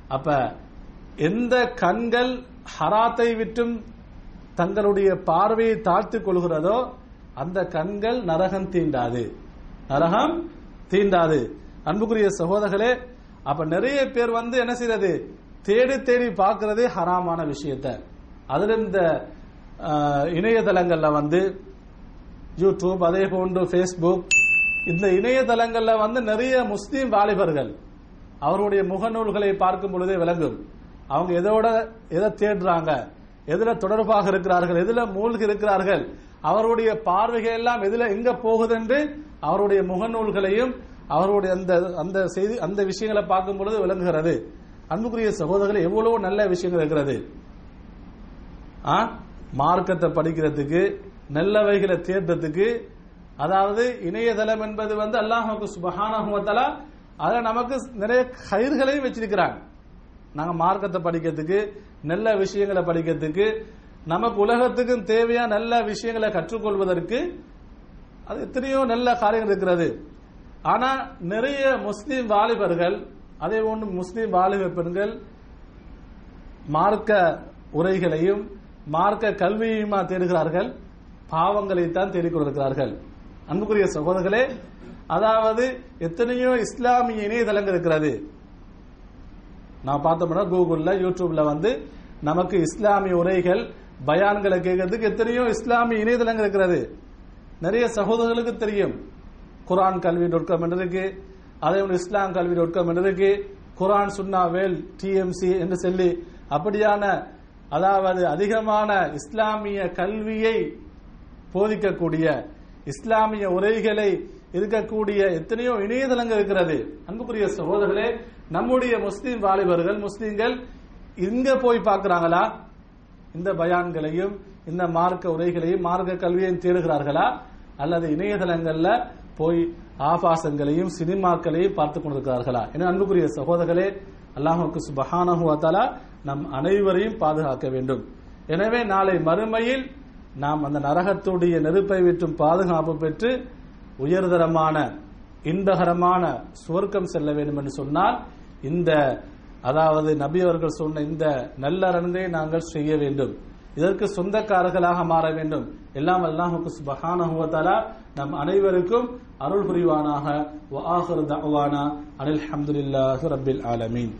அப்ப எந்த கண்கள் ஹராத்தை விட்டும் தங்களுடைய பார்வையை தாழ்த்து கொள்கிறதோ அந்த கண்கள் நரகம் தீண்டாது. நரகம் தீண்டாது. அன்புக்குரிய சகோதரர்களே அப்ப நிறைய பேர் வந்து என்ன செய்யறது தேடி தேடி பார்க்கறதே ஹராமான விஷயத்த. அதுல இந்த இணையதளங்கள்ல வந்து யூடியூப் அதே போன்று ஃபேஸ்புக் இந்த இணையதளங்கள்ல வந்து நிறைய முஸ்லீம் வாலிபர்கள் அவருடைய முகநூல்களை பார்க்கும் பொழுதே விளங்கும். அவங்க எதோட எதை தேடுறாங்க எதுல தொடர்பாக இருக்கிறார்கள் எதுல மூழ்கி இருக்கிறார்கள் அவருடைய பார்வைகள் எல்லாம் எதுல எங்க போகுது என்று அவருடைய முகநூல்களையும் அவருடைய அந்த அந்த செய்தி அந்த விஷயங்களை பார்க்கும் பொழுது விளங்குகிறது. அன்புக்குரிய சகோதரர்கள் எவ்வளவு நல்ல விஷயங்கள் இருக்கிறது. ஆ? மார்க்கத்தை படிக்கிறதுக்கு நல்லவைகளை தேர்ந்ததுக்கு அதாவது இணையதளம் என்பது வந்து அல்லாஹுக்கு சுபஹானஹுவத்தலா அதை நமக்கு நிறைய கயிர்களையும் வச்சிருக்கிறாங்க. நாங்க மார்க்கத்தை படிக்கிறதுக்கு நல்ல விஷயங்களை படிக்கிறதுக்கு நமக்கு உலகத்துக்கும் தேவையான நல்ல விஷயங்களை கற்றுக்கொள்வதற்கு அது எத்தனையோ நல்ல காரியங்கள் இருக்கிறது. ஆனா நிறைய முஸ்லீம் வாலிபர்கள் அதே போன்று முஸ்லீம் வாலிப பெண்கள் மார்க்க உரைகளையும் மார்க்க கல்வியுமா தேடுகிறார்கள்? பாவங்களைத்தான் தேடிக்கொண்டிருக்கிறார்கள். அன்புக்குரிய சகோதரர்களே அதாவது எத்தனையோ இஸ்லாமிய இணையதளங்கள் இருக்கிறது. நான் பார்த்தோம்னா கூகுள்ல யூடியூப்ல வந்து நமக்கு இஸ்லாமிய உரைகள் பயான்களை கேட்கறதுக்கு எத்தனையோ இஸ்லாமிய இணையதளங்கள் இருக்கிறது. நிறைய சகோதரர்களுக்கு தெரியும். குரான் கல்வி டாட் காம் இருக்கு. அதே இஸ்லாம் கல்வி டாட் என்றதுக்கு குரான் சுன்னா வேல் டிஎம்சி என்று சொல்லி அப்படியான அதாவது அதிகமான இஸ்லாமிய கல்வியை போதிக்கக்கூடிய இஸ்லாமிய உரைகளை இருக்கக்கூடிய எத்தனையோ இணையதளங்கள் இருக்கிறது. அன்புக்குரிய சகோதரர்களே நம்முடைய முஸ்லீம் வாலிபர்கள் முஸ்லீம்கள் இங்க போய் பார்க்கிறாங்களா? இந்த பயான்களையும் இந்த மார்க்க உரைகளையும் மார்க்க கல்வியையும் தேடுகிறார்களா? அல்லது இணையதளங்கள்ல போய் ஆபாசங்களையும் சினிமாக்களையும் பார்த்துக் கொண்டிருக்கிறார்களா? என அன்புக்குரிய சகோதரர்களே அல்லாஹுக்கு சுபஹானஹு நம் அனைவரையும் பாதுகாக்க வேண்டும். எனவே நாளை மறுமையில் நாம் அந்த நரகத்துடைய நெருப்பை விட்டும் பாதுகாப்பு பெற்று உயர்தரமான இன்பகரமான சுவர்க்கம் செல்ல வேண்டும் என்று சொன்னால் இந்த அதாவது நபி அவர்கள் சொன்ன இந்த நல்லறன்களை நாங்கள் செய்ய வேண்டும். இதற்கு சொந்தக்காரர்களாக மாற வேண்டும். எல்லாம் அல்லாஹுக்கு சுபஹானஹு நம் அனைவருக்கும் அருள் புரிவானாக. அனில் ஹம்துலில்லாஹி ரபில் ஆலமீன்.